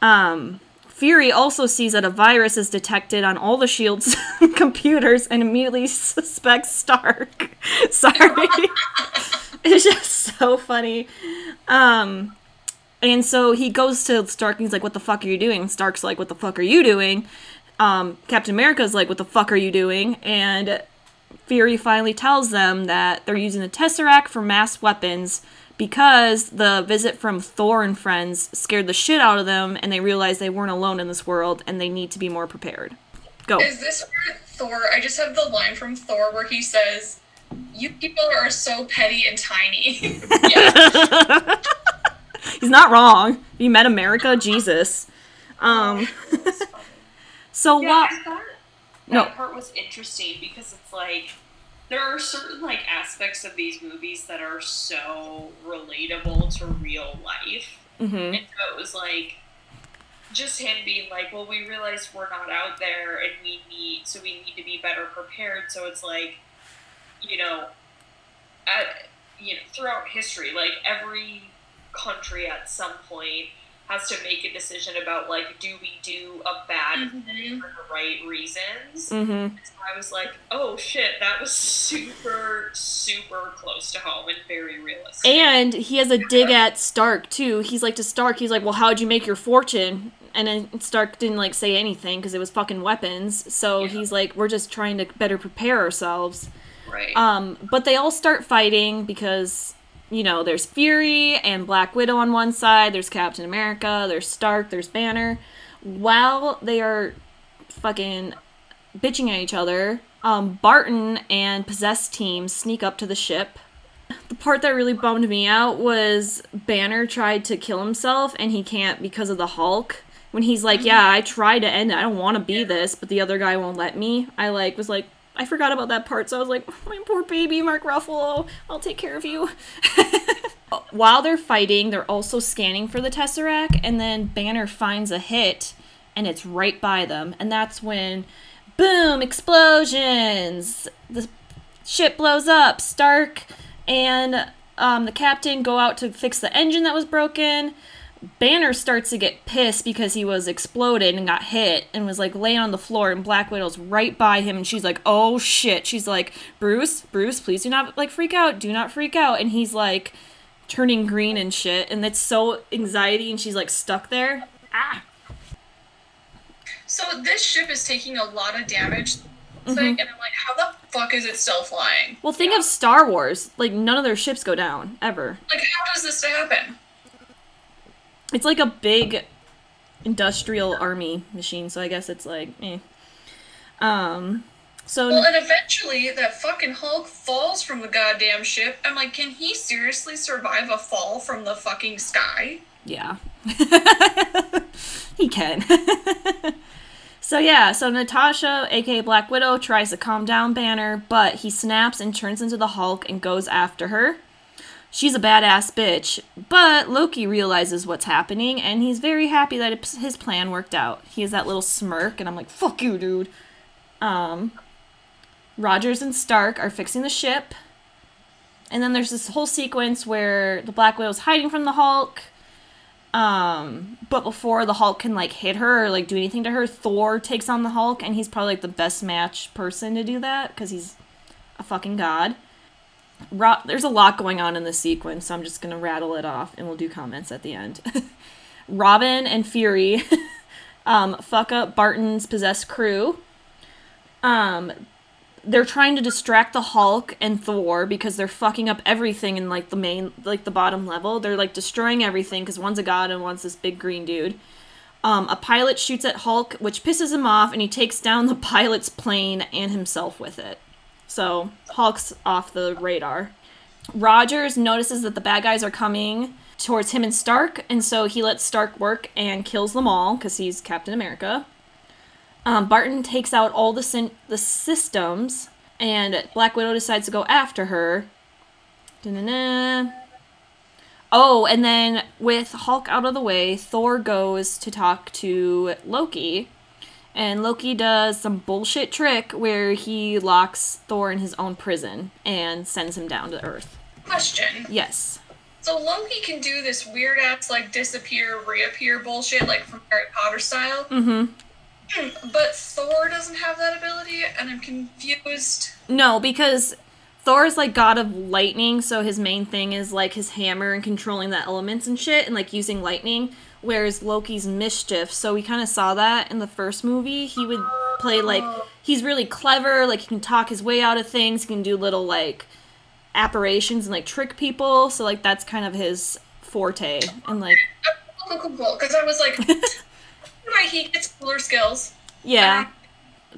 um fury also sees that a virus is detected on all the shield's computers and immediately suspects stark sorry it's just so funny. Um, and so he goes to Stark and he's like, "What the fuck are you doing?" Stark's like, "What the fuck are you doing?" Um, Captain America's like, "What the fuck are you doing?" And Fury finally tells them that they're using the Tesseract for mass weapons because the visit from Thor and friends scared the shit out of them, and they realized they weren't alone in this world and they need to be more prepared. Go.
Is this where Thor? I just have the line from Thor where he says, "You people are so petty and tiny." yeah.
He's not wrong. You met America? Jesus. Um. so
Yeah,
while
Thought that part was interesting because it's like there are certain like aspects of these movies that are so relatable to real life,
Mhm.
and so it was like just him being like, "Well, we realize we're not out there, and we need so we need to be better prepared." So it's like, you know, at you know throughout history, like every country at some point has to make a decision about like, do we do a bad thing for the right reasons?
Mhm.
So I was like, oh shit, that was super, super close to home and very realistic.
and he has a dig at Stark too. He's like to Stark. He's like, "Well, how'd you make your fortune?" And then Stark didn't like say anything because it was fucking weapons. So
Yeah.
he's like, "We're just trying to better prepare ourselves."
right.
Um, but they all start fighting because, you know, there's Fury and Black Widow on one side, there's Captain America, there's Stark, there's Banner. While they are fucking bitching at each other, um, Barton and Possessed team sneak up to the ship. The part that really bummed me out was Banner tried to kill himself and he can't because of the Hulk. When he's like, "Yeah, I tried to end it. I don't want to be this, but the other guy won't let me." I like was like, I forgot about that part, so I was like, "My poor baby, Mark Ruffalo. I'll take care of you." While they're fighting, they're also scanning for the Tesseract, and then Banner finds a hit, and it's right by them, and that's when, boom, explosions. The Ship blows up. Stark and um, the captain go out to fix the engine that was broken. Banner starts to get pissed because he was exploded and got hit and was like laying on the floor and Black Widow's right by him and she's like, "Oh shit." She's like, "Bruce, Bruce, please do not like freak out. Do not freak out." And he's like turning green and shit and it's so anxiety and she's like stuck there. Ah.
So this ship is taking a lot of damage, thing, and I'm like, how the fuck is it still flying?
Well, think of Star Wars. Like none of their ships go down ever.
Like, how does this happen?
It's like a big industrial army machine, so I guess it's like eh. Um so
Well, and eventually that fucking Hulk falls from the goddamn ship. I'm like, can he seriously survive a fall from the fucking sky?
Yeah. he can. so yeah, so Natasha, aka Black Widow, tries to calm down Banner, but he snaps and turns into the Hulk and goes after her. She's a badass bitch, but Loki realizes what's happening and he's very happy that his plan worked out. He has that little smirk and I'm like, "Fuck you, dude." Um Rogers and Stark are fixing the ship. And then there's this whole sequence where the Black Widow's hiding from the Hulk. Um, but before the Hulk can like hit her or like do anything to her, Thor takes on the Hulk, and he's probably like the best match person to do that because he's a fucking god. Ro- There's a lot going on in this sequence, so I'm just gonna rattle it off, and we'll do comments at the end. Robin and Fury um, fuck up Barton's possessed crew. Um, they're trying to distract the Hulk and Thor because they're fucking up everything in like the main like the bottom level. They're like destroying everything because one's a god and one's this big green dude. Um, a pilot shoots at Hulk, which pisses him off, and he takes down the pilot's plane and himself with it. So Hulk's off the radar. Rogers notices that the bad guys are coming towards him and Stark, and so he lets Stark work and kills them all because he's Captain America. Um, Barton takes out all the the systems, and Black Widow decides to go after her. Da-na-na. Oh, and then with Hulk out of the way, Thor goes to talk to Loki, and Loki does some bullshit trick where he locks Thor in his own prison and sends him down to Earth.
Question.
Yes.
So Loki can do this weird ass like disappear, reappear bullshit, like from Harry Potter style.
Mm-hmm.
But Thor doesn't have that ability, and I'm confused.
No, because Thor's like god of lightning, so his main thing is like his hammer and controlling the elements and shit and like using lightning. Whereas Loki's mischief, so we kind of saw that in the first movie. He would play like he's really clever, like he can talk his way out of things, he can do little like apparitions and like trick people. So like that's kind of his forte. And like
Cool, cool, cool. Because I was like, why he gets cooler skills.
yeah, um,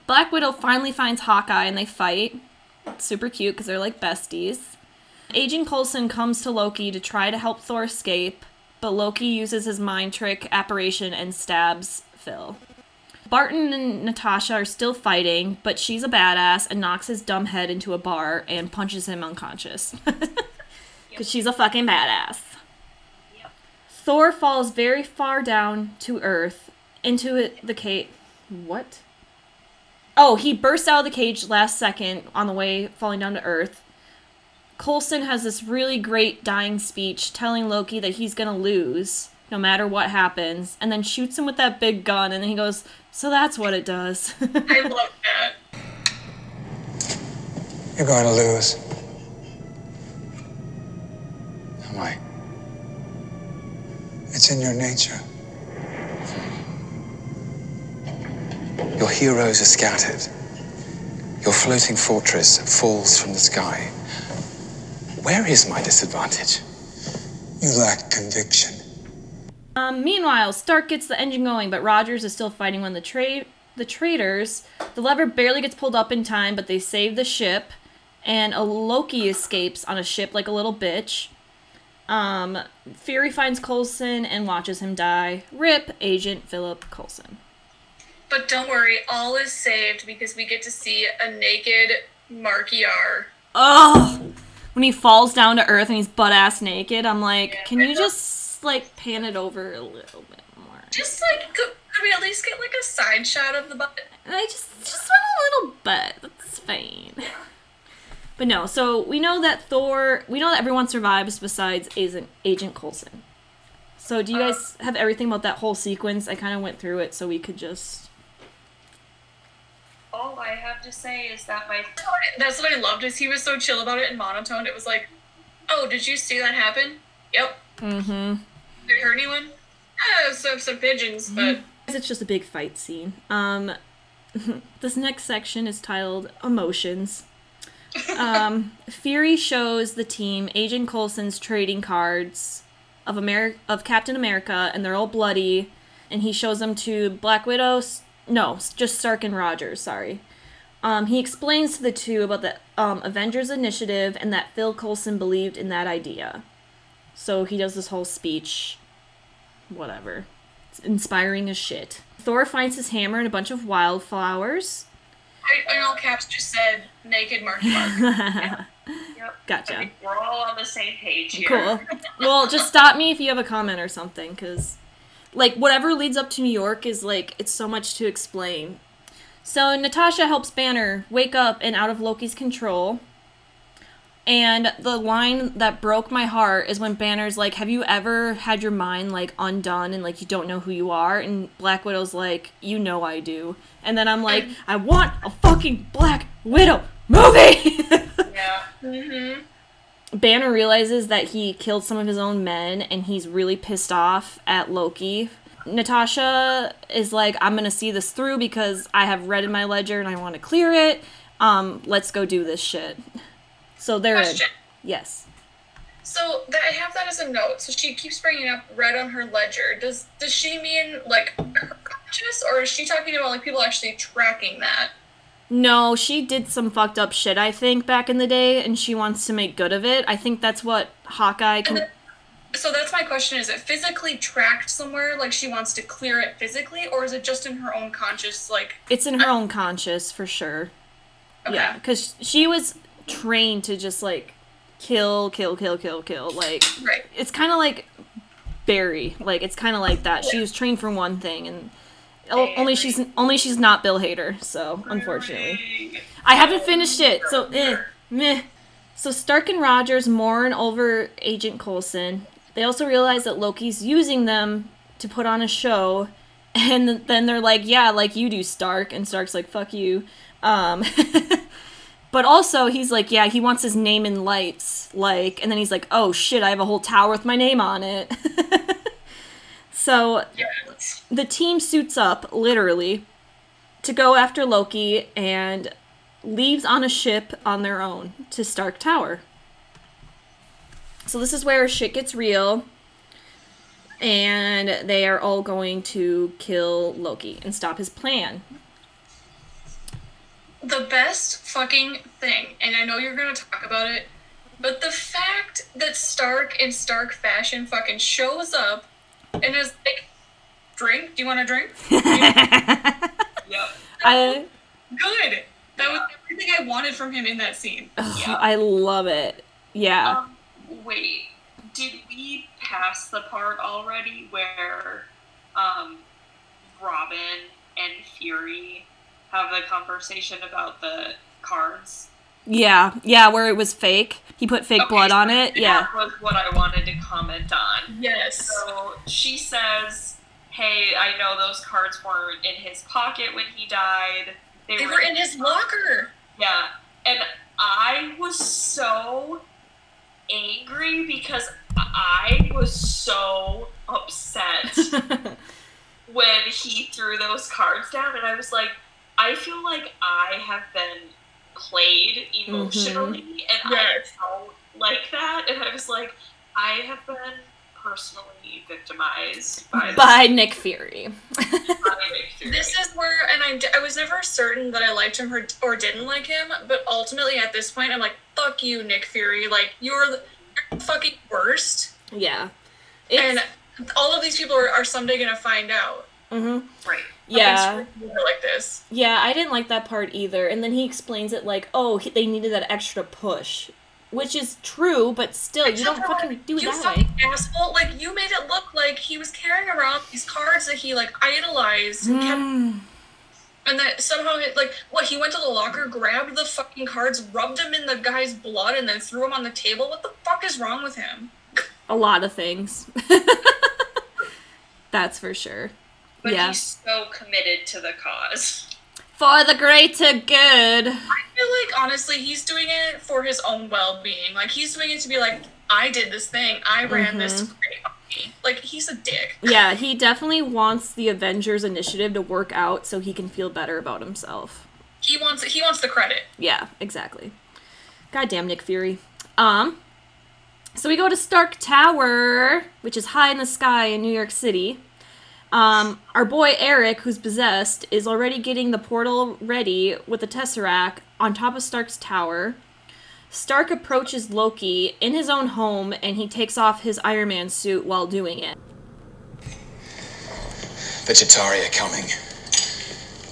Black Widow finally finds Hawkeye and they fight. It's super cute because they're like besties. Agent Coulson comes to Loki to try to help Thor escape, but Loki uses his mind trick apparition and stabs Phil. Barton and Natasha are still fighting, but she's a badass and knocks his dumb head into a bar and punches him unconscious. Because she's a fucking badass. Thor falls very far down to Earth into the cage. What? Oh, he bursts out of the cage last second on the way falling down to Earth. Coulson has this really great dying speech telling Loki that he's gonna lose no matter what happens, and then shoots him with that big gun, and then he goes, So that's what it does.
I love that.
You're going to lose. Am I? It's in your nature. Your heroes are scattered. Your floating fortress falls from the sky. Where is my disadvantage?
You lack conviction.
Um, meanwhile, Stark gets the engine going, but Rogers is still fighting one of the tra- the traitors. The lever barely gets pulled up in time, but they save the ship, and a Loki escapes on a ship like a little bitch. Um, Fury finds Coulson and watches him die. Rip, Agent Philip Coulson.
But don't worry, all is saved because we get to see a naked Mark Yar.
Oh, when he falls down to Earth and he's butt ass naked, I'm like, can you just like pan it over a little bit more?
Just like, could, could we at least get like a side shot of the butt?
And I just just want a little butt. That's fine. But no, so we know that Thor, we know that everyone survives besides Agent, Agent Coulson. So do you uh-huh. guys have everything about that whole sequence? I kind of went through it so we could just.
All I have to say is that my
That's what I loved is he was so chill about it and monotone. It was like, oh, did you see that happen? Yep.
Mm-hmm.
Did it hurt anyone? Yeah, so some pigeons, but
It's just a big fight scene. Um, this next section is titled Emotions. Um, Fury shows the team Agent Coulson's trading cards of Ameri- of Captain America, and they're all bloody. And he shows them to Black Widow. No, just Stark and Rogers. Sorry. Um, he explains to the two about the um, Avengers Initiative and that Phil Coulson believed in that idea. So he does this whole speech. Whatever. It's inspiring as shit. Thor finds his hammer and a bunch of wildflowers.
I, in all caps just said naked Mark Mark.
yep.
Gotcha.
we're all on the same page here.
Cool. Well, just stop me if you have a comment or something, because, like, whatever leads up to New York is, like, it's so much to explain. So, Natasha helps Banner wake up and out of Loki's control. And the line that broke my heart is when Banner's like, Have you ever had your mind, like, undone and, like, you don't know who you are? And Black Widow's like, You know I do. And then I'm like, I want a fucking Black Widow movie!
Yeah.
mm-hmm.
Banner realizes that he killed some of his own men and he's really pissed off at Loki. Natasha is like, I'm gonna see this through because I have red in my ledger and I want to clear it. Um, let's go do this shit. So in.
Question.
Yes.
So that I have that as a note. So she keeps bringing up red on her ledger. Does does she mean like her conscious, or is she talking about like people actually tracking that?
No, she did some fucked up shit, I think, back in the day, and she wants to make good of it. I think that's what Hawkeye can.
then, so that's my question: Is it physically tracked somewhere, like she wants to clear it physically, or is it just in her own conscious? Like,
It's in her own conscious, for sure.
okay.
Yeah, because she was trained to just, like, kill, kill, kill, kill, kill. Like,
right.
it's kind of like Barry. Like it's kind of like that. She was trained for one thing, and only she's only she's not Bill Hader. So unfortunately, I haven't finished it. So eh, meh. So Stark and Rogers mourn over Agent Coulson. They also realize that Loki's using them to put on a show, and then they're like, "Yeah, like you do, Stark." And Stark's like, "Fuck you." Um, but also he's like, "Yeah, he wants his name in lights." Like, and then he's like, "Oh shit, I have a whole tower with my name on it." so
Yes.
the team suits up, literally, to go after Loki and leaves on a ship on their own to Stark Tower. So this is where shit gets real. And they are all going to kill Loki and stop his plan.
the best fucking thing, and I know you're gonna talk about it, but the fact that Stark in Stark fashion fucking shows up and is like, drink? Do you want a drink?
Yep.
I
Good. That was everything I wanted from him in that scene.
ugh, I love it. Yeah.
Um, wait, did we pass the part already where um, Robin and Fury have the conversation about the cards?
Yeah. Yeah, where it was fake. He put fake
Okay,
blood on
so
it. Yeah.
That was what I wanted to comment on.
Yes.
So she says, "Hey, I know those cards weren't in his pocket when he died.
They were in his locker.
Yeah, and I was so angry because I was so upset when he threw those cards down, and I was like, I feel like I have been played emotionally, and
Yes.
I don't like that, and I was like, I have been personally victimized by,
By Nick Fury.
by Nick Fury.
This is where, and I, I was never certain that I liked him or, or didn't like him, but ultimately at this point, I'm like, fuck you, Nick Fury. Like, you're the, you're the fucking worst.
Yeah. It's,
and all of these people are, are someday gonna find out.
Mhm.
right.
Yeah.
Fucking screw you like this.
Yeah, I didn't like that part either. And then he explains it like, oh, he- they needed that extra push. Which is true, but still, you don't fucking
like,
do it
you
that
fucking
way.
asshole! Like you made it look like he was carrying around these cards that he like idolized and kept
Mm.
And that somehow, it, like, what, he went to the locker, grabbed the fucking cards, rubbed them in the guy's blood, and then threw them on the table? What the fuck is wrong with him?
A lot of things. That's for sure.
But
yeah.
he's so committed to the cause.
For the greater good.
I feel like, honestly, he's doing it for his own well being. Like, he's doing it to be like, I did this thing, I ran this great army. Like, he's a dick.
Yeah, he definitely wants the Avengers initiative to work out so he can feel better about himself.
He wants he wants the credit.
Yeah, exactly. Goddamn Nick Fury. Um so we go to Stark Tower, which is high in the sky in New York City. Um, our boy Erik, who's possessed, is already getting the portal ready with the Tesseract on top of Stark's tower. Stark approaches Loki in his own home and he takes off his Iron Man suit while doing it.
Are coming.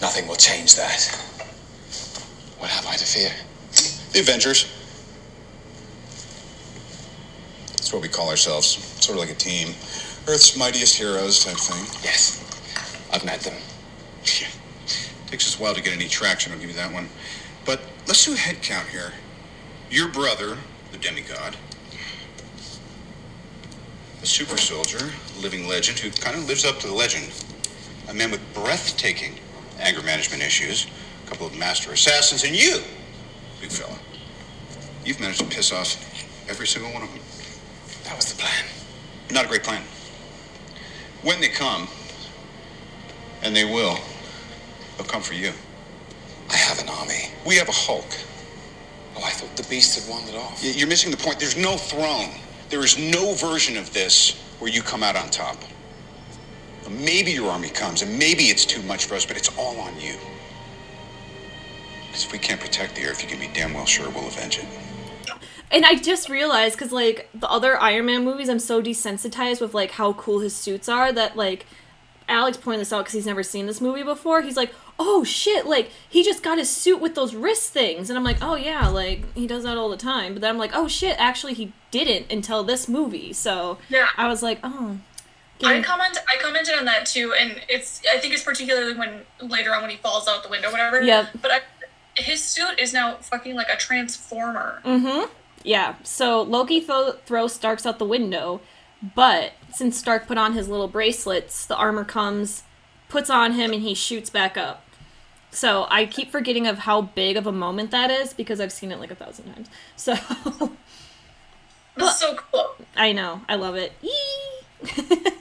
Nothing will change that. What have I to fear?
The Avengers. That's what we call ourselves. Sort of like a team. Earth's mightiest heroes type thing.
Yes, I've met them. Yeah.
Takes us a while to get any traction, I'll give you that one. But let's do a head count here. Your brother, the demigod, a super soldier, living legend who kind of lives up to the legend, a man with breathtaking anger management issues, a couple of master assassins, and you, big fella. You've managed to piss off every single one of them.
That was the plan.
Not a great plan. When they come, and they will, they'll come for you.
I have an army.
We have a Hulk.
Oh, I thought the beast had wandered off.
You're missing the point. There's no throne. There is no version of this where you come out on top. Maybe your army comes, and maybe it's too much for us, but it's all on you. Because if we can't protect the Earth, you can be damn well sure we'll avenge it.
And I just realized because like the other Iron Man movies, I'm so desensitized with like how cool his suits are that like Alex pointed this out because he's never seen this movie before. He's like, "Oh shit! Like he just got his suit with those wrist things," and I'm like, "Oh yeah, like he does that all the time." But then I'm like, "Oh shit! Actually, he didn't until this movie." So
Yeah.
I was like, "Oh."
I comment I commented on that too, and it's I think it's particularly when later on when he falls out the window, whatever.
Yep.
But I, his suit is now fucking like a transformer. Mm-hmm.
Yeah, so Loki thro- throws Starks out the window, but since Stark put on his little bracelets, the armor comes, puts on him, and he shoots back up. So I keep forgetting of how big of a moment that is because I've seen it like a thousand times. So
That's so cool.
I know, I love it.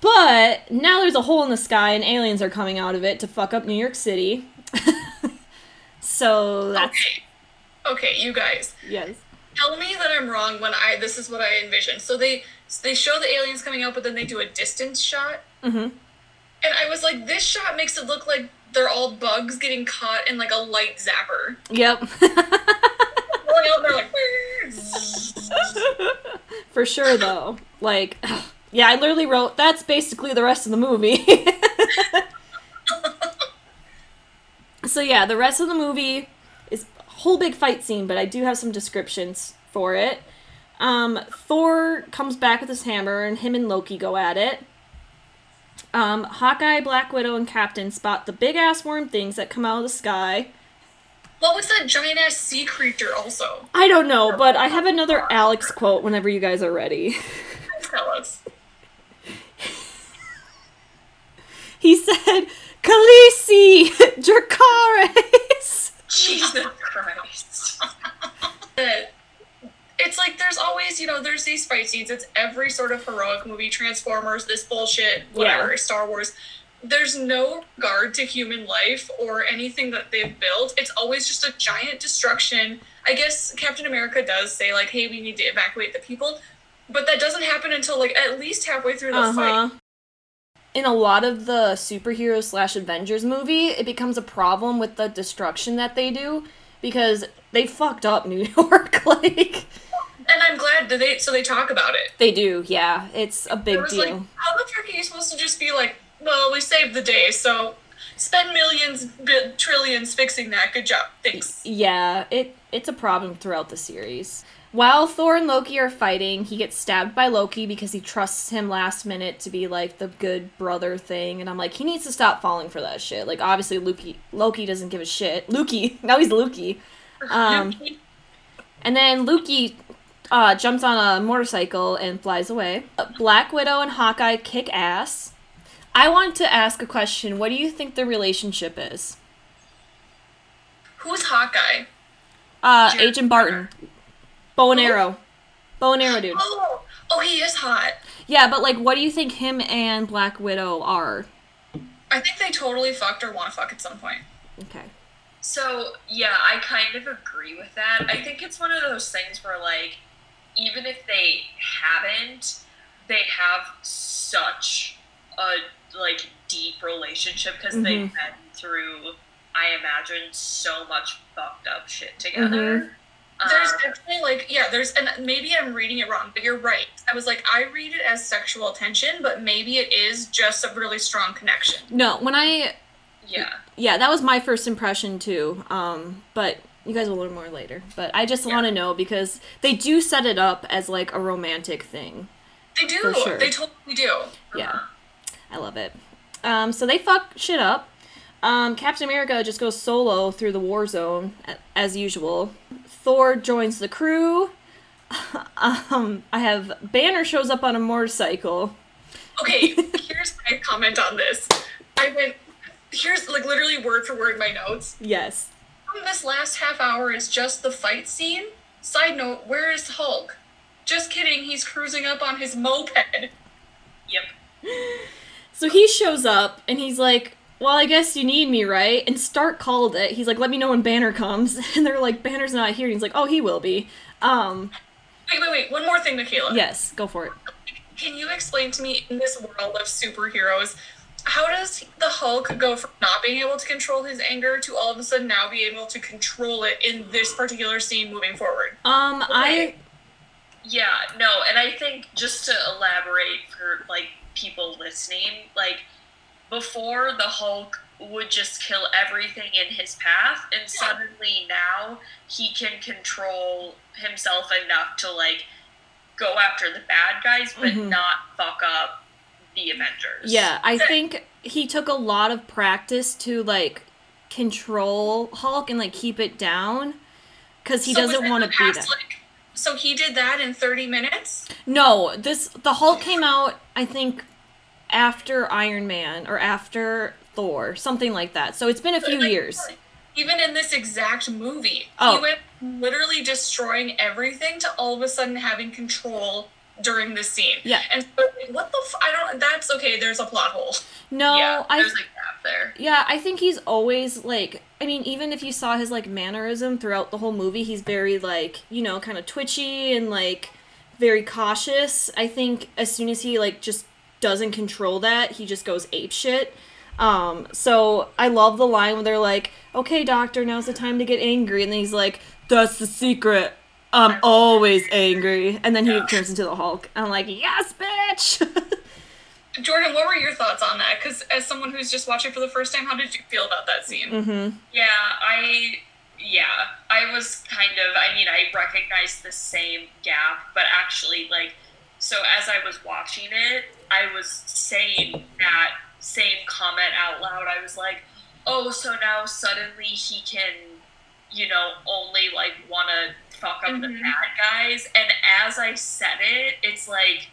But now there's a hole in the sky and aliens are coming out of it to fuck up New York City. so that's
Okay. Okay, you guys.
yes.
Tell me that I'm wrong when I this is what I envisioned. So they they show the aliens coming out, but then they do a distance shot. Mm-hmm. And I was like, this shot makes it look like they're all bugs getting caught in like a light zapper.
Yep.
Out, they're like,
For sure, though. Like, yeah, I literally wrote, that's basically the rest of the movie. so, yeah, the rest of the movie whole big fight scene, but I do have some descriptions for it. Um, Thor comes back with his hammer, and him and Loki go at it. Um, Hawkeye, Black Widow, and Captain spot the big ass worm things that come out of the sky.
what was that giant ass sea creature? Also,
I don't know, but I have another Alex quote whenever you guys are ready.
tell us.
He said, Khaleesi, Dracarys.
Jesus Christ. It's like there's always, you know, there's these fight scenes. It's every sort of heroic movie, Transformers, this bullshit, whatever,
Yeah.
Star Wars. There's no regard to human life or anything that they've built. It's always just a giant destruction. I guess Captain America does say, like, hey, we need to evacuate the people. But that doesn't happen until, like, at least halfway through the
Uh
fight.
In a lot of the superhero slash Avengers movie, it becomes a problem with the destruction that they do because they fucked up New York. like,
And I'm glad that they, so they talk about it.
they do, yeah. It's a big deal.
like, how the fuck are you supposed to just be like, well, we saved the day, so spend millions, bi- trillions fixing that. Good job. Thanks.
yeah, it it's a problem throughout the series. While Thor and Loki are fighting, he gets stabbed by Loki because he trusts him last minute to be like the good brother thing, and I'm like, he needs to stop falling for that shit. Like, obviously, Loki Loki doesn't give a shit. Loki, now he's Loki. Um, and then Loki uh, jumps on a motorcycle and flies away. Black Widow and Hawkeye kick ass. I want to ask a question. What do you think the relationship is?
Who's Hawkeye?
Uh, Agent Barton. Bow and arrow. Bow and arrow, dude.
Oh, oh, he is hot.
Yeah, but like, what do you think him and Black Widow are?
I think they totally fucked or want to fuck at some point.
Okay.
So yeah, I kind of agree with that. I think it's one of those things where like even if they haven't, they have such a like deep relationship because they've
Mhm.
been through, I imagine, so much fucked up shit together.
There's
Um,
definitely like yeah, there's and maybe I'm reading it wrong, but you're right. I was like I read it as sexual tension, but maybe it is just a really strong connection.
No, when I
yeah.
yeah, that was my first impression too. Um, but you guys will learn more later. But I just want to know because they do set it up as like a romantic thing.
They do.
Sure.
They totally do.
Yeah, I love it. Um, so they fuck shit up. Um, Captain America just goes solo through the war zone as usual. Thor joins the crew. um, I have Banner shows up on a motorcycle.
Okay, here's my comment on this. I went here's like literally word for word my notes.
Yes.
This last half hour is just the fight scene. Side note, where is Hulk? Just kidding, he's cruising up on his moped.
Yep.
So he shows up and he's like, "Well, I guess you need me, right?" And Stark called it. He's like, "Let me know when Banner comes." And they're like, "Banner's not here." And he's like, "Oh, he will be." Um,
Wait, wait, wait, one more thing, Michaela.
yes, go for it.
Can you explain to me in this world of superheroes, how does the Hulk go from not being able to control his anger to all of a sudden now be able to control it in this particular scene moving forward?
Um, I
Yeah, no, and I think just to elaborate for like people listening, like before the Hulk would just kill everything in his path and suddenly now he can control himself enough to like go after the bad guys but
Mhm.
not fuck up the Avengers.
Yeah, I think he took a lot of practice to like control Hulk and like keep it down because he
So
doesn't want to
the
be that.
like- so he did that in 30 minutes?
No, this the Hulk came out I think after Iron Man or after Thor, something like that. So it's been a few
Like,
years.
Even in this exact movie,
Oh.
he went literally destroying everything to all of a sudden having control during this scene.
Yeah.
And so, like, what the f- I don't, that's okay, there's a plot hole.
No,
yeah,
I
there's a gap there.
Yeah, I think he's always like I mean, even if you saw his like mannerism throughout the whole movie, he's very like, you know, kind of twitchy and like very cautious. I think as soon as he like just doesn't control that, he just goes ape shit. Um, so I love the line where they're like, "Okay, doctor, now's the time to get angry." And then he's like, "That's the secret. I'm always angry." And then he turns into the Hulk. I'm like, "Yes, bitch."
Jordan, what were your thoughts on that? Because as someone who's just watching for the first time, how did you feel about that scene?
mhm.
Yeah, I yeah, I was kind of I mean, I recognized the same gap, but actually like so as I was watching it, I was saying that same comment out loud. I was like, "Oh, so now suddenly he can you know, only like want to fuck up the
Mhm.
bad guys." And as I said it, it's like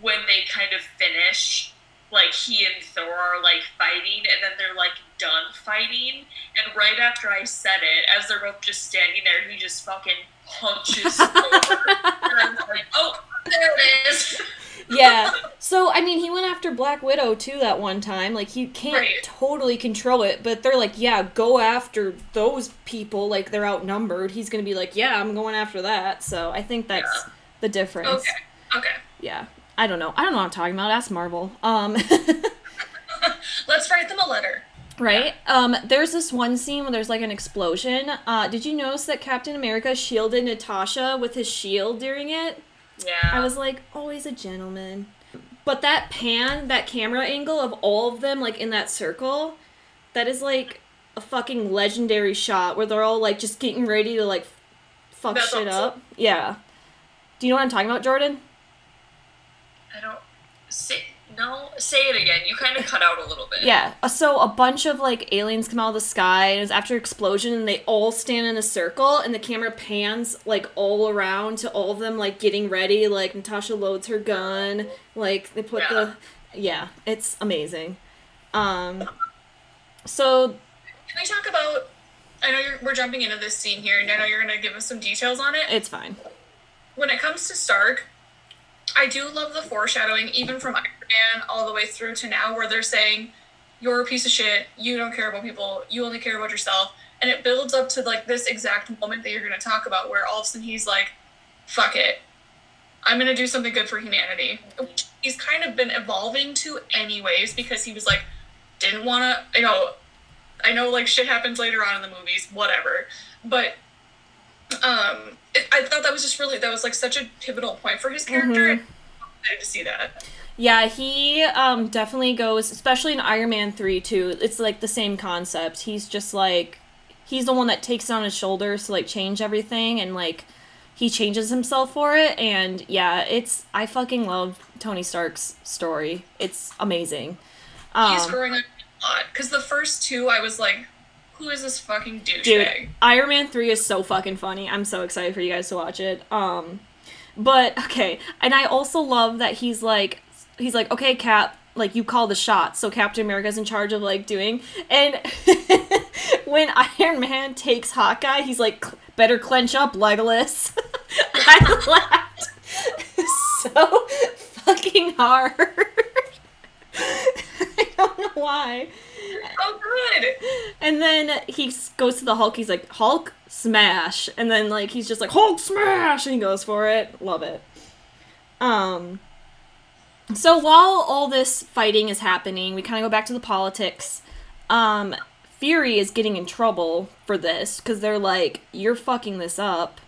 when they kind of finish like he and Thor are like fighting and then they're like done fighting and right after I said it, as they're both just standing there, he just fucking punches Thor. and I'm like, Oh, there it is.
yeah. So I mean, he went after Black Widow too that one time. Like he can't
Right.
totally control it, but they're like, yeah, go after those people. Like they're outnumbered. He's gonna be like, yeah, I'm going after that. So I think that's
Yeah.
the difference.
Okay, okay.
Yeah. I don't know. I don't know what I'm talking about. Ask Marvel. Um.
Let's write them a letter.
Right. Um. There's this one scene where there's like an explosion. Uh. Did you notice that Captain America shielded Natasha with his shield during it?
Yeah.
I was like, always a gentleman. But that pan, that camera angle of all of them, like in that circle, that is like a fucking legendary shot where they're all like just getting ready to like fuck
That's
shit
awesome.
up. Yeah. Do you know what I'm talking about, Jordan?
I don't say no. Say it again. You kind of cut out a little bit.
Yeah. uh, So a bunch of like aliens come out of the sky, and it's after explosion, and they all stand in a circle, and the camera pans like all around to all of them like getting ready. Like Natasha loads her gun. Like they put the yeah, it's amazing. Um. So
Can we talk about? I know you're, we're jumping into this scene here, and I know you're going to give us some details on it.
it's fine.
when it comes to Stark, I do love the foreshadowing, even from Man all the way through to now, where they're saying, "You're a piece of shit. You don't care about people. You only care about yourself." And it builds up to like this exact moment that you're going to talk about, where all of a sudden he's like, "Fuck it, I'm going to do something good for humanity." Which he's kind of been evolving to, anyways, because he was like, didn't want to, you know. I know like shit happens later on in the movies, whatever. But um it, I thought that was just really that was like such a pivotal point for his character. excited to see that.
Yeah, he um, definitely goes, especially in Iron Man 3 too. It's like the same concept. He's just like, he's the one that takes it on his shoulders to like change everything and like he changes himself for it. And yeah, it's, I fucking love Tony Stark's story. It's amazing.
He's
Um,
growing up a lot because the first two I was like, who is this fucking douchebag?
Dude, Iron Man 3 is so fucking funny. I'm so excited for you guys to watch it. Um but okay, and I also love that he's like he's like, "Okay, Cap, like you call the shots." So Captain America's in charge of like doing and when Iron Man takes Hawkeye, he's like, "Better clench up, Legolas." I laughed so fucking hard. I don't know why.
Oh, good.
And then he goes to the Hulk. He's like, Hulk smash. And then like he's just like Hulk smash, and he goes for it. Love it. Um. So while all this fighting is happening, we kind of go back to the politics. Um, Fury is getting in trouble for this because they're like, "You're fucking this up.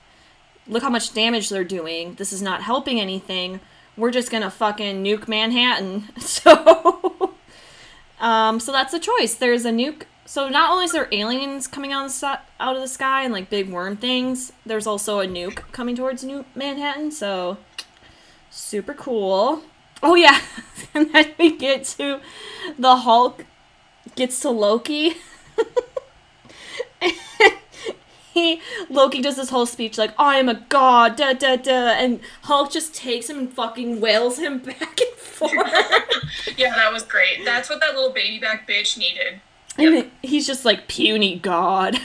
Look how much damage they're doing. This is not helping anything. We're just gonna fucking nuke Manhattan." So. Um, so that's the choice. There's a nuke. So not only is there aliens coming out of, the, out of the sky and like big worm things, there's also a nuke coming towards New Manhattan. So super cool. Oh yeah, and then we get to the Hulk gets to Loki. he Loki does this whole speech like I am a god, da da da, and Hulk just takes him and fucking wails him back and forth.
Yeah, that was great. That's what that little baby back bitch needed.
And then he's just like puny god.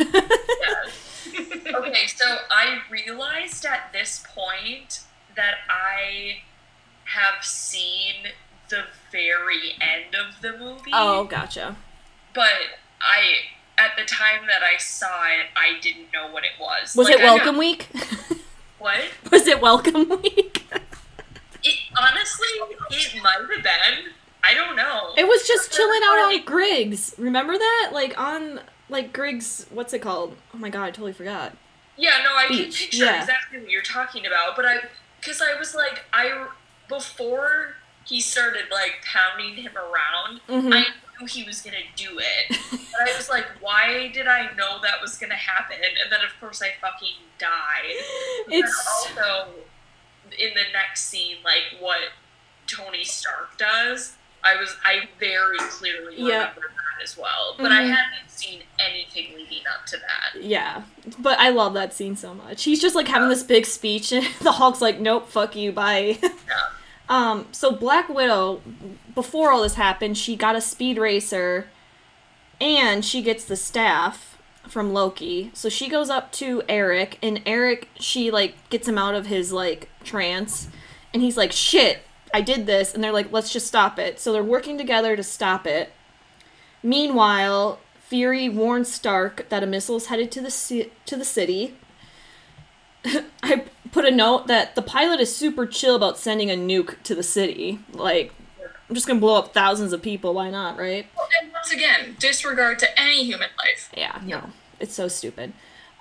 Okay, so I realized at this point that I have seen the very end of the movie.
oh, gotcha.
But I, at the time that I saw it, I didn't know what it was.
Was
Like,
it Welcome Week?
What?
Was it Welcome Week?
It honestly, it might have been. I don't know.
It was just chilling out on Griggs. Remember that? Like on like Griggs. What's it called? Oh my god, I totally forgot.
Yeah, no, I can
Beach,
picture
yeah.
exactly what you're talking about, but I, because I was like, I before he started like pounding him around,
Mhm.
I knew he was gonna do it, but I was like, why did I know that was gonna happen? And then of course I fucking died.
It's
also in the next scene, like what Tony Stark does. I was I very clearly remember that as well, but I
Mhm.
hadn't seen anything leading up to that.
yeah, but I love that scene so much. He's just like having this big speech, and the Hulk's like, "Nope, fuck you, bye." Yeah. um, so Black Widow, before all this happened, she got a speed racer, and she gets the staff from Loki. So she goes up to Erik, and Erik, she like gets him out of his like trance, and he's like, "Shit, I did this," and they're like, "Let's just stop it." So they're working together to stop it. Meanwhile, Fury warns Stark that a missile is headed to the ci- to the city. I put a note that the pilot is super chill about sending a nuke to the city. Like, I'm just gonna blow up thousands of people. Why not, right?
And once again, disregard to any human life.
Yeah, no. It's so stupid.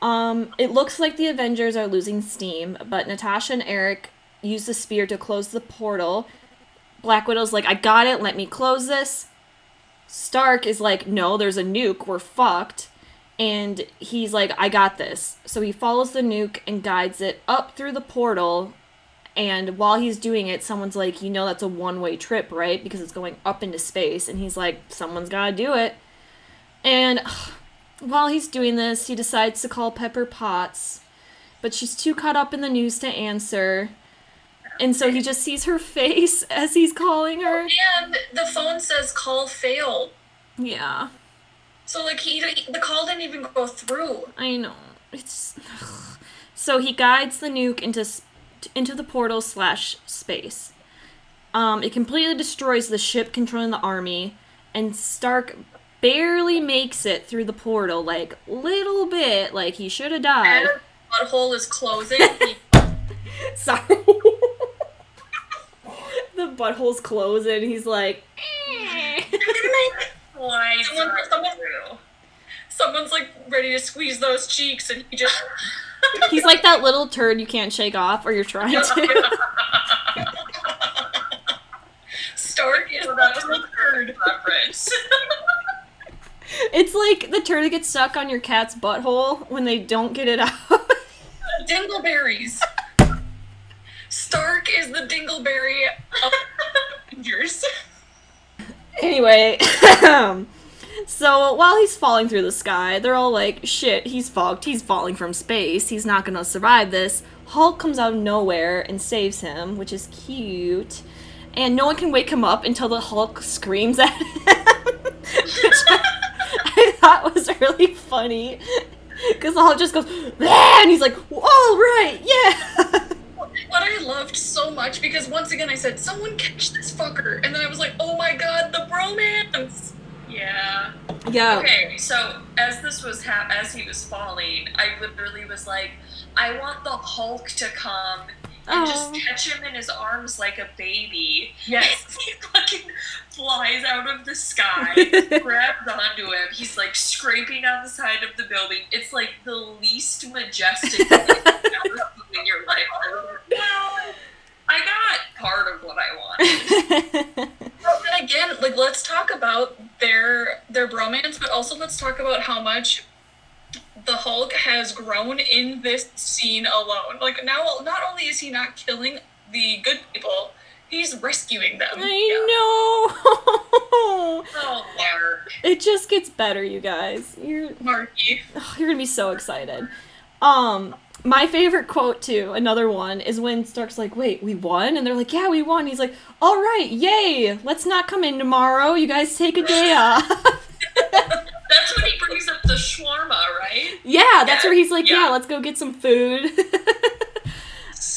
Um, it looks like the Avengers are losing steam, but Natasha and Erik use the spear to close the portal. Black Widow's like, I got it, let me close this. Stark is like, no, there's a nuke, we're fucked. and he's like, I got this. So he follows the nuke and guides it up through the portal. And while he's doing it, someone's like, You know, that's a one way trip, right? Because it's going up into space. And he's like, Someone's got to do it. And while he's doing this, he decides to call Pepper Potts. But she's too caught up in the news to answer. And so he just sees her face as he's calling her.
And the phone says call failed.
Yeah,
So like he, the call didn't even go through.
I know. It's so he guides the nuke into into the portal slash space. Um, it completely destroys the ship controlling the army, and Stark barely makes it through the portal, like little bit, like he should have died.
And butthole is closing.
Sorry. The butthole's closed, and he's like, "Eh."
Slides
Someone-
right
someone-
through.
Someone's like ready to squeeze those cheeks, and he just
he's like that little turd you can't shake off, or you're trying to.
Stark is
So that was
the
the reference.
It's like the turd that gets stuck on your cat's butthole when they don't get it out.
Dingleberries. Stark is the Dingleberry of Avengers.
anyway, so while he's falling through the sky, they're all like, shit, he's fucked. He's falling from space. He's not gonna survive this. Hulk comes out of nowhere and saves him, which is cute. And no one can wake him up until the Hulk screams at him. which I, I thought was really funny. Because the Hulk just goes, "Ah," and he's like, all right, yeah.
What I loved so much because once again I said, "Someone catch this fucker," and then I was like, "Oh my god, the bromance!"
yeah.
yeah.
Okay, so as this was ha- as he was falling, I literally was like, I want the Hulk to come and just
oh.
catch him in his arms like a baby.
Yes.
he fucking flies out of the sky, grabs onto him. He's like scraping on the side of the building. It's like the least majestic thing you've ever seen in your life. I was like, Well, I got part of what I wanted.
Well, and again, like let's talk about their their bromance, but also let's talk about how much the Hulk has grown in this scene alone. Like now, not only is he not killing the good people, he's rescuing them.
I know.
Oh.
It just gets better, you guys. You're
Marky.
you're gonna be so excited. Um, my favorite quote too, another one, is when Stark's like, "Wait, we won?" And they're like, "Yeah, we won." He's like, "All right, yay! Let's not come in tomorrow. You guys take a day off."
That's when he brings up the shawarma, right?
yeah, that's where he's like,
Yeah.
"Yeah, let's go get some food."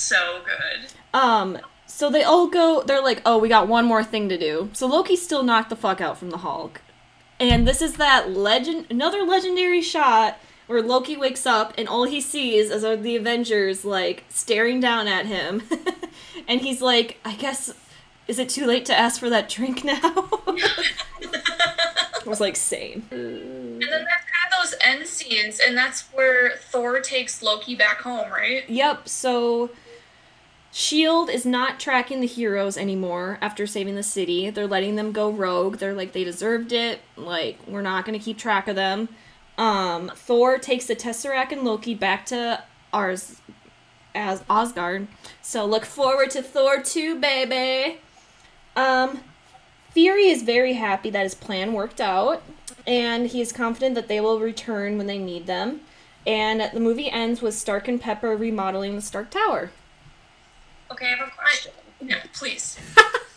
So good.
Um, so they all go, they're like, oh, we got one more thing to do. So Loki still knocked the fuck out from the Hulk. And this is that legend, another legendary shot where Loki wakes up and all he sees is the Avengers, like, staring down at him. and he's like, I guess, is it too late to ask for that drink now? Was like, sane.
And then that's kind of those end scenes, and that's where Thor takes Loki back home, right?
Yep, so Shield is not tracking the heroes anymore after saving the city. They're letting them go rogue. They're like they deserved it. Like we're not going to keep track of them. Um Thor takes the Tesseract and Loki back to ours as Asgard. So look forward to Thor 2, baby. Um Fury is very happy that his plan worked out and he is confident that they will return when they need them. And the movie ends with Stark and Pepper remodeling the Stark Tower.
Okay, I have a question.
Yeah, please.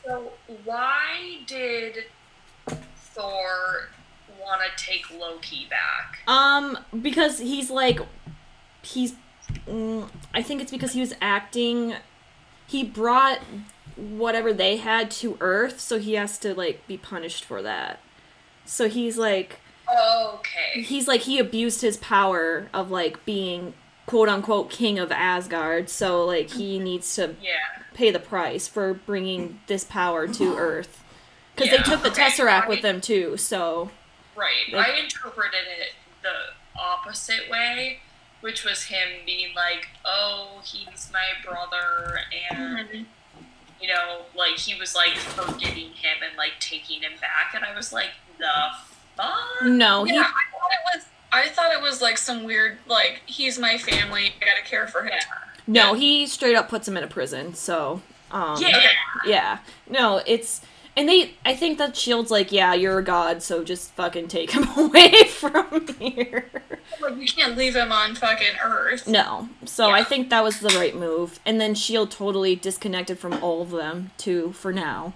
So, why did Thor want to take Loki back?
Um, because he's like, he's, mm, I think it's because he was acting, he brought whatever they had to Earth, so he has to like be punished for that. So he's like,
Okay.
he's like, he abused his power of like being quote unquote king of Asgard, so like he needs to
Yeah.
pay the price for bringing this power to Earth. Because
Yeah,
they took the
okay,
Tesseract
I-
with them too, so.
Right. I interpreted it the opposite way, which was him being like, "Oh, he's my brother," and mm-hmm. You know, like he was like forgiving him and like taking him back, and I was like, "The fuck."
No, he
Yeah, I thought it was. I thought it was like some weird, like, he's my family, I gotta care for him.
No, he straight up puts him in a prison. So, um,
Yeah.
yeah. No, it's and they. I think that Shield's like, yeah, you're a god, so just fucking take him away from here.
Like, we can't leave him on fucking Earth.
No, so I think that was the right move. And then Shield totally disconnected from all of them too for now.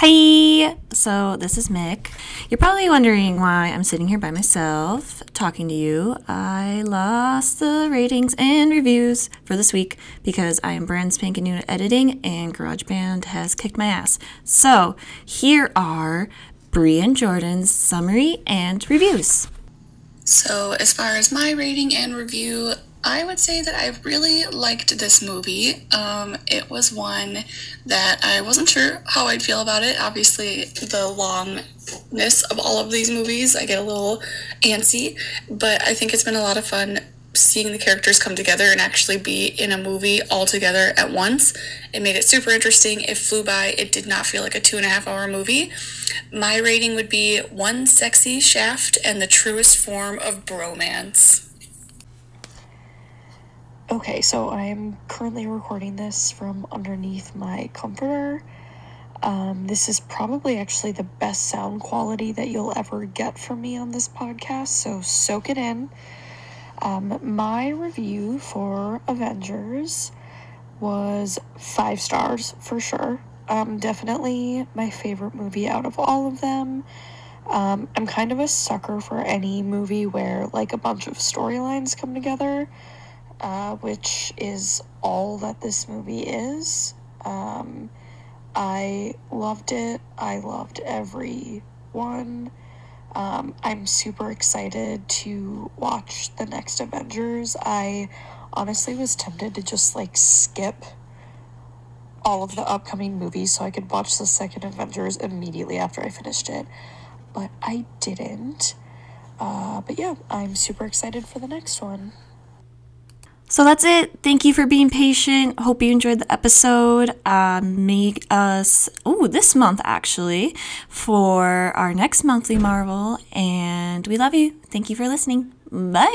Hi! So, this is Mick. You're probably wondering why I'm sitting here by myself talking to you. I lost the ratings and reviews for this week because I am brand spanking new at editing and GarageBand has kicked my ass. So, here are Brie and Jordan's summary and reviews.
So, as far as my rating and review, I would say that I really liked this movie. Um, it was one that I wasn't sure how I'd feel about it. Obviously, the longness of all of these movies, I get a little antsy, but I think it's been a lot of fun seeing the characters come together and actually be in a movie all together at once. It made it super interesting. It flew by. It did not feel like a two and a half hour movie. My rating would be one sexy shaft and the truest form of bromance.
Okay, so I am currently recording this from underneath my comforter. Um, this is probably actually the best sound quality that you'll ever get from me on this podcast, so soak it in. Um, my review for Avengers was five stars for sure. Um, definitely my favorite movie out of all of them. Um, I'm kind of a sucker for any movie where like a bunch of storylines come together uh, which is all that this movie is. Um, I loved it. I loved every one. Um, I'm super excited to watch the next Avengers. I honestly was tempted to just like skip all of the upcoming movies so I could watch the second Avengers immediately after I finished it, but I didn't. Uh, but yeah, I'm super excited for the next one.
So that's it. Thank you for being patient. Hope you enjoyed the episode. Um, make us, oh, this month actually, for our next monthly Marvel. And we love you. Thank you for listening. Bye.